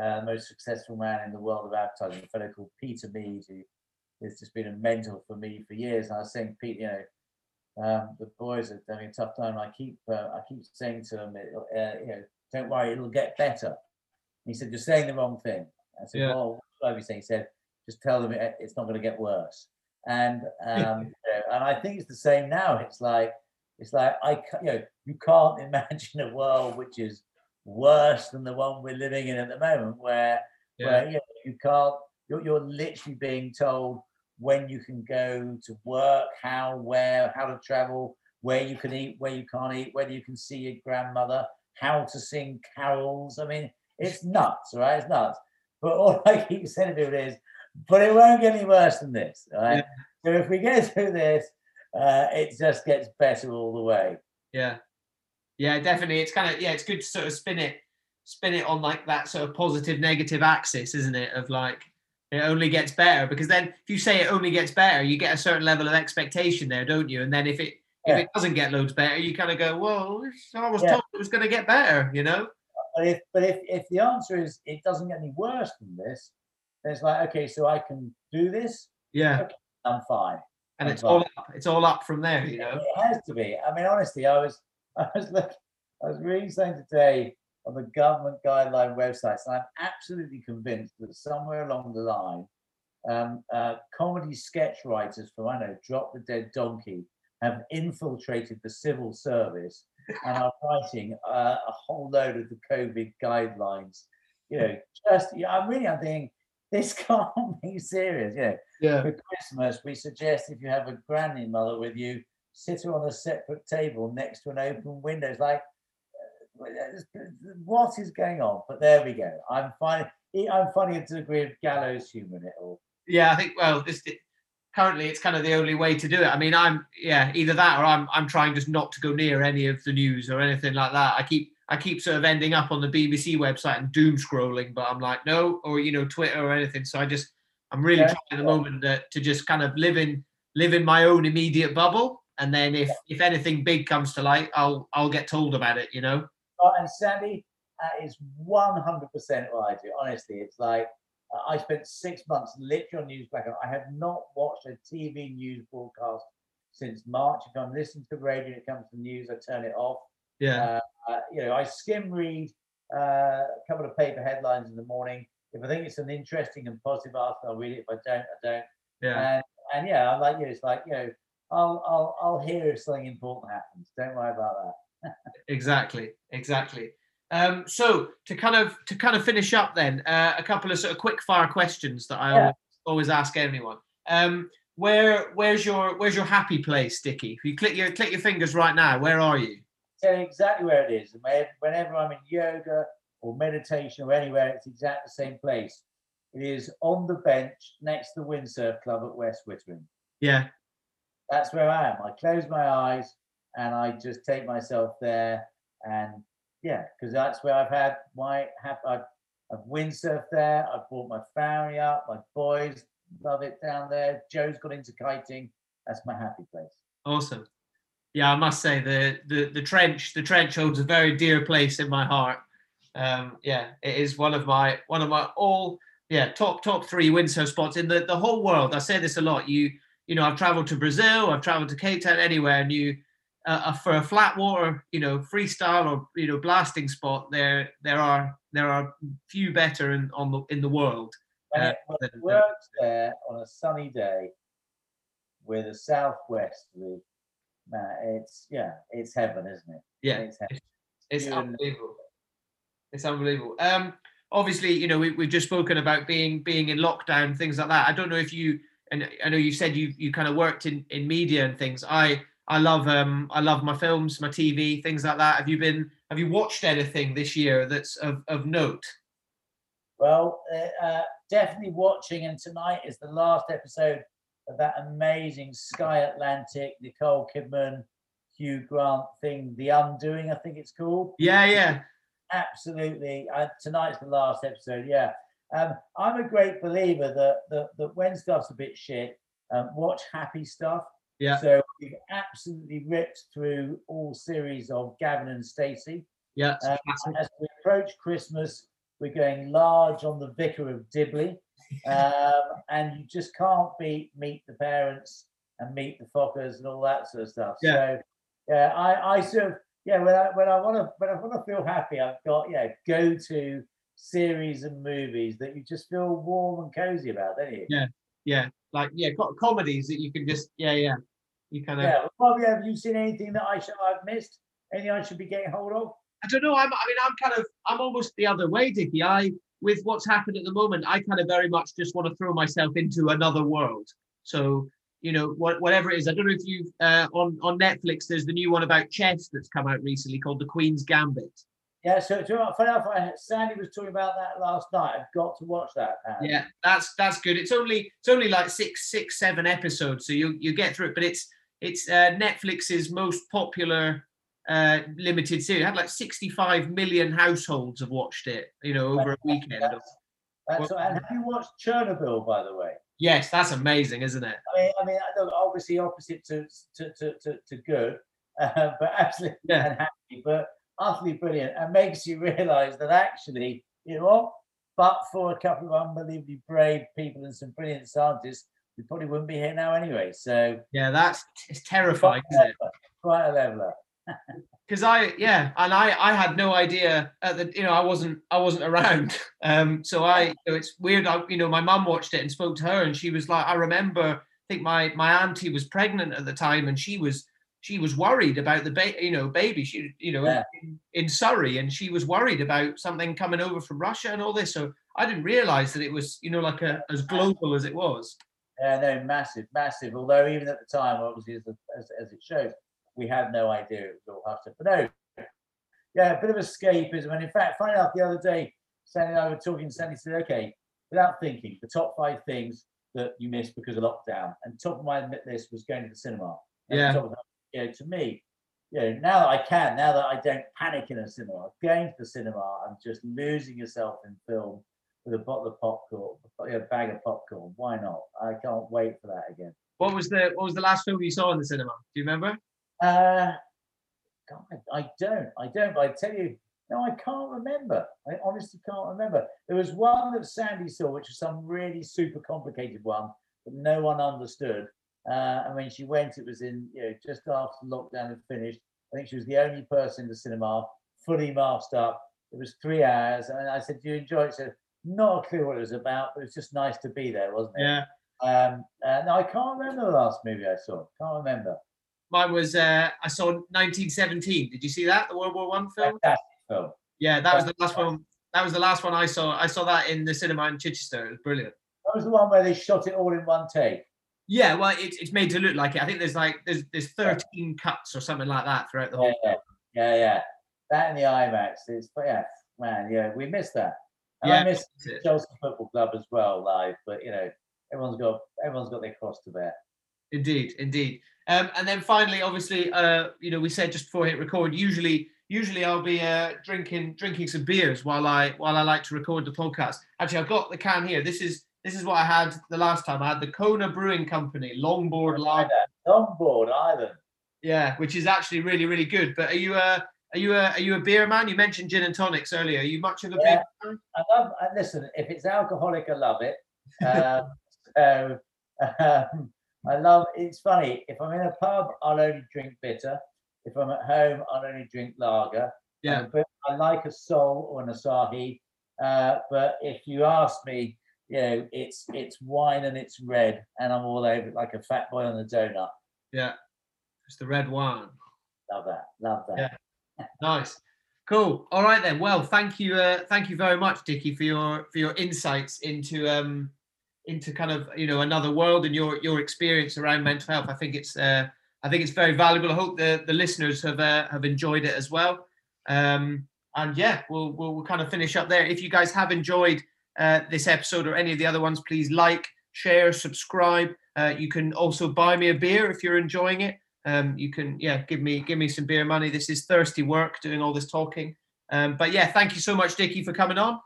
uh, most successful man in the world of advertising, a fellow called Peter Mead, who has just been a mentor for me for years. And I was saying, Pete, you know, um, the boys are having a tough time. I keep, uh, I keep saying to them, uh, you know, don't worry, it'll get better. And he said, you're saying the wrong thing. I said, yeah. well, what saying? He said, just tell them it, it's not going to get worse. And um, you know, and I think it's the same now. It's like it's like I, you know, you can't imagine a world which is worse than the one we're living in at the moment, where yeah. where you, know, you can't. You're, you're literally being told when you can go to work, how, where, how to travel, where you can eat, where you can't eat, whether you can see your grandmother, how to sing carols. I mean, it's nuts, right? It's nuts. But all I keep saying to people is, but it won't get any worse than this, right? Yeah. So if we get through this, uh, it just gets better all the way. Yeah, yeah, definitely. It's kind of yeah, it's good to sort of spin it, spin it on like that sort of positive negative axis, isn't it? Of like it only gets better because then if you say it only gets better, you get a certain level of expectation there, don't you? And then if it yeah. if it doesn't get loads better, you kind of go, well, I was yeah. told it was going to get better, you know. But if but if if the answer is it doesn't get any worse than this, then it's like okay, so I can do this. Yeah, okay, I'm fine and it's all up. It's all up from there, you know. It has to be. I mean, honestly, I was, I was looking, I was reading something today on the government guideline websites, and I'm absolutely convinced that somewhere along the line, um, uh, comedy sketch writers from I know Drop the Dead Donkey have infiltrated the civil service and are writing uh, a whole load of the COVID guidelines. You know, just yeah, I'm really I'm thinking this can't be serious. You know, Yeah. for Christmas we suggest if you have a grandmother with you, sit her on a separate table next to an open window. It's like uh, what is going on? But there we go. I'm finding I'm finding a degree of gallows humor in it all. Yeah, I think well, this currently it's kind of the only way to do it. I mean, I'm yeah, either that or I'm I'm trying just not to go near any of the news or anything like that. I keep I keep sort of ending up on the BBC website and doom scrolling, but I'm like no, or you know Twitter or anything. So I just I'm really Yeah. trying at the moment to, to just kind of live in live in my own immediate bubble, and then if if anything big comes to light, I'll I'll get told about it. You know. Oh, and Sandy, that is 100% what I do. Honestly, it's like uh, I spent six months literally on news blackout. I have not watched a TV news broadcast since March. If I'm listening to radio, it comes to news, I turn it off. Yeah. Uh, you know, I skim read uh, a couple of paper headlines in the morning. If I think it's an interesting and positive article, I'll read it. If I don't, I don't. yeah. And and yeah, I'm like you. It's like you know, I'll I'll I'll hear if something important happens. Don't worry about that. Exactly, exactly. Um, so to kind of to kind of finish up, then uh, a couple of sort of quick fire questions that I Yeah. always, always ask anyone. Um, where where's your where's your happy place, Dicky? If you click your click your fingers right now, where are you? Tell you exactly where it is. And Whenever I'm in yoga or meditation or anywhere, it's exactly the same place. It is on the bench next to the Windsurf Club at West Wittering. Yeah, That's where I am. I close my eyes and I just take myself there. And yeah, because that's where I've had my hap- I've, I've windsurfed there. I've brought my family up. My boys love it down there. Joe's got into kiting. That's my happy place. awesome. Yeah, I must say the the the trench the trench holds a very dear place in my heart. Um, yeah, it is one of my one of my all yeah top top three windsurf spots in the the whole world. I say this a lot. You you know I've traveled to Brazil, I've traveled to Cape Town, anywhere, and you uh, uh, for a flat water you know freestyle or you know blasting spot there there are there are few better in on the in the world. When Uh, it, when it than- than- works there on a sunny day with a southwesterly, it's yeah, it's heaven, isn't it? Yeah, It's heaven. It's You unbelievable. It's unbelievable. Um, obviously, you know, we, we've just spoken about being being in lockdown, things like that. I don't know if you, and I know you said you you kind of worked in in media and things. I I love um I love my films, my TV, things like that. Have you been Have you watched anything this year that's of of note? Well, uh, uh, definitely watching, and tonight is the last episode of that amazing Sky Atlantic Nicole Kidman, Hugh Grant thing, The Undoing, I think it's called. Yeah, yeah, Absolutely. Uh, tonight's the last episode. Yeah. Um, I'm a great believer that, that, that when stuff's a bit shit, um, watch happy stuff. Yeah. So we've absolutely ripped through all series of Gavin and Stacey. yeah. Uh, as we approach Christmas, we're going large on the Vicar of Dibley, um, and you just can't beat Meet the Parents and Meet the Fockers and all that sort of stuff. Yeah. So, yeah, I, I sort of yeah when I when I want to when I want to feel happy, I've got yeah go to series and movies that you just feel warm and cozy about, don't you? Yeah. yeah, like yeah, co- comedies that you can just yeah, yeah, you kind of. Yeah. Well, Bobby, have you seen anything that I should I've missed? Anything I should be getting hold of? I don't know. I'm, I mean, I'm kind of, I'm almost the other way, Dicky. I, with what's happened at the moment, I kind of very much just want to throw myself into another world. So, you know, what, whatever it is, I don't know if you've uh, on on Netflix. There's the new one about chess that's come out recently called The Queen's Gambit. Yeah. So, funny enough, I, Sandy was talking about that last night. I've got to watch that. apparently. Yeah, that's that's good. It's only it's only like six six seven episodes, so you you get through it. But it's it's uh, Netflix's most popular uh, limited series. It had like 65 million households have watched it. You know, over a weekend. That's, that's and have you watched Chernobyl, by the way? Yes, that's amazing, isn't it? I mean, I mean, obviously opposite to to to to, to good, uh, but absolutely Yeah. unhappy, but utterly brilliant, and makes you realise that actually, you know? But for a couple of unbelievably brave people and some brilliant scientists, we probably wouldn't be here now anyway. So Yeah, that's it's terrifying, a isn't it? Quite a leveler. Because I yeah, and I I had no idea that you know I wasn't I wasn't around. Um, so I you know, it's weird. I, you know, my mum watched it and spoke to her, and she was like, I remember. I think my my auntie was pregnant at the time, and she was she was worried about the baby, you know, baby. She, you know, Yeah. in, in Surrey, and she was worried about something coming over from Russia and all this. So I didn't realise that it was, you know, like a, as global as it was. Yeah, no, massive, massive. Although even at the time, obviously, as, as, as it shows, we had no idea it was all up. But no, yeah, a bit of escapism. And in fact, funny enough, the other day, Sandy and I were talking. Sandy said, "Okay, without thinking, the top five things that you missed because of lockdown." And top of my list was going to the cinema. And Yeah. top of that, you know, to me, you know, now that I can, now that I don't panic in a cinema, going to the cinema and just losing yourself in film with a bottle of popcorn, a bag of popcorn. Why not? I can't wait for that again. What was the what was the last film you saw in the cinema? Do you remember? Uh, God, I don't. I don't. But I tell you, no, I can't remember. I honestly can't remember. There was one that Sandy saw, which was some really super complicated one that no one understood. Uh, and when she went, it was in you know just after lockdown had finished. I think she was the only person in the cinema, fully masked up. It was three hours, and I said, "Do you enjoy it?" She said, "Not a clue what it was about, but it was just nice to be there, wasn't it?" Yeah. Um, no, I can't remember the last movie I saw. Can't remember. Mine was uh, I saw 1917. Did you see that? The World War One film? Fantastic film. Yeah, that was the last one. That was the last one I saw. I saw that in the cinema in Chichester. It was brilliant. That was the one where they shot it all in one take. Yeah, well, it's it's made to look like it. I think there's like there's there's 13 cuts or something like that throughout the whole. yeah, yeah, yeah. That in the IMAX is, but yeah, man, yeah, we missed that. And Yeah, I miss that's it. Chelsea Football Club as well live, but you know, everyone's got everyone's got their cross to bear. Indeed, indeed. Um, and then finally, obviously, uh, you know, we said just before I hit record. Usually, usually I'll be uh, drinking drinking some beers while I while I like to record the podcast. Actually, I've got the can here. This is this is what I had the last time. I had the Kona Brewing Company Longboard Lager. Longboard board island. Yeah, which is actually really really good. But are you a are you a are you a beer man? You mentioned gin and tonics earlier. Are you much of a Yeah. beer man? I love. And listen, if it's alcoholic, I love it. Um, so um, I love. It's funny. If I'm in a pub, I'll only drink bitter. If I'm at home, I'll only drink lager. Yeah. Bit- I like a Sol or an Asahi. Uh, but if you ask me, you know, it's it's wine and it's red, and I'm all over it like a fat boy on a donut. Yeah, it's the red wine. Love that. Love that. Yeah. Nice. Cool. All right then. Well, thank you. Uh, thank you very much, Dicky, for your for your insights into um into kind of you know another world and your your experience around mental health. I think it's uh I think it's very valuable. I hope the the listeners have uh, have enjoyed it as well. Um and yeah, we'll we'll, we'll kind of finish up there. If you guys have enjoyed uh, this episode or any of the other ones, please like, share, subscribe. Uh, you can also buy me a beer if you're enjoying it um, you can yeah give me give me some beer money this is thirsty work doing all this talking um, but yeah thank you so much Dicky for coming on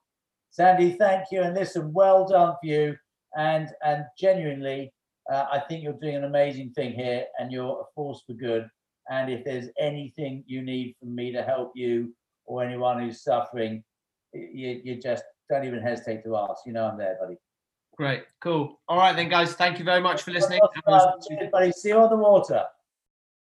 Sandy, thank you, and listen, well done for you, and and genuinely, uh, I think you're doing an amazing thing here, and you're a force for good. And if there's anything you need from me to help you or anyone who's suffering, you, you just don't even hesitate to ask. You know I'm there, buddy. great cool all right then guys thank you very much for listening buddy. See you on the water.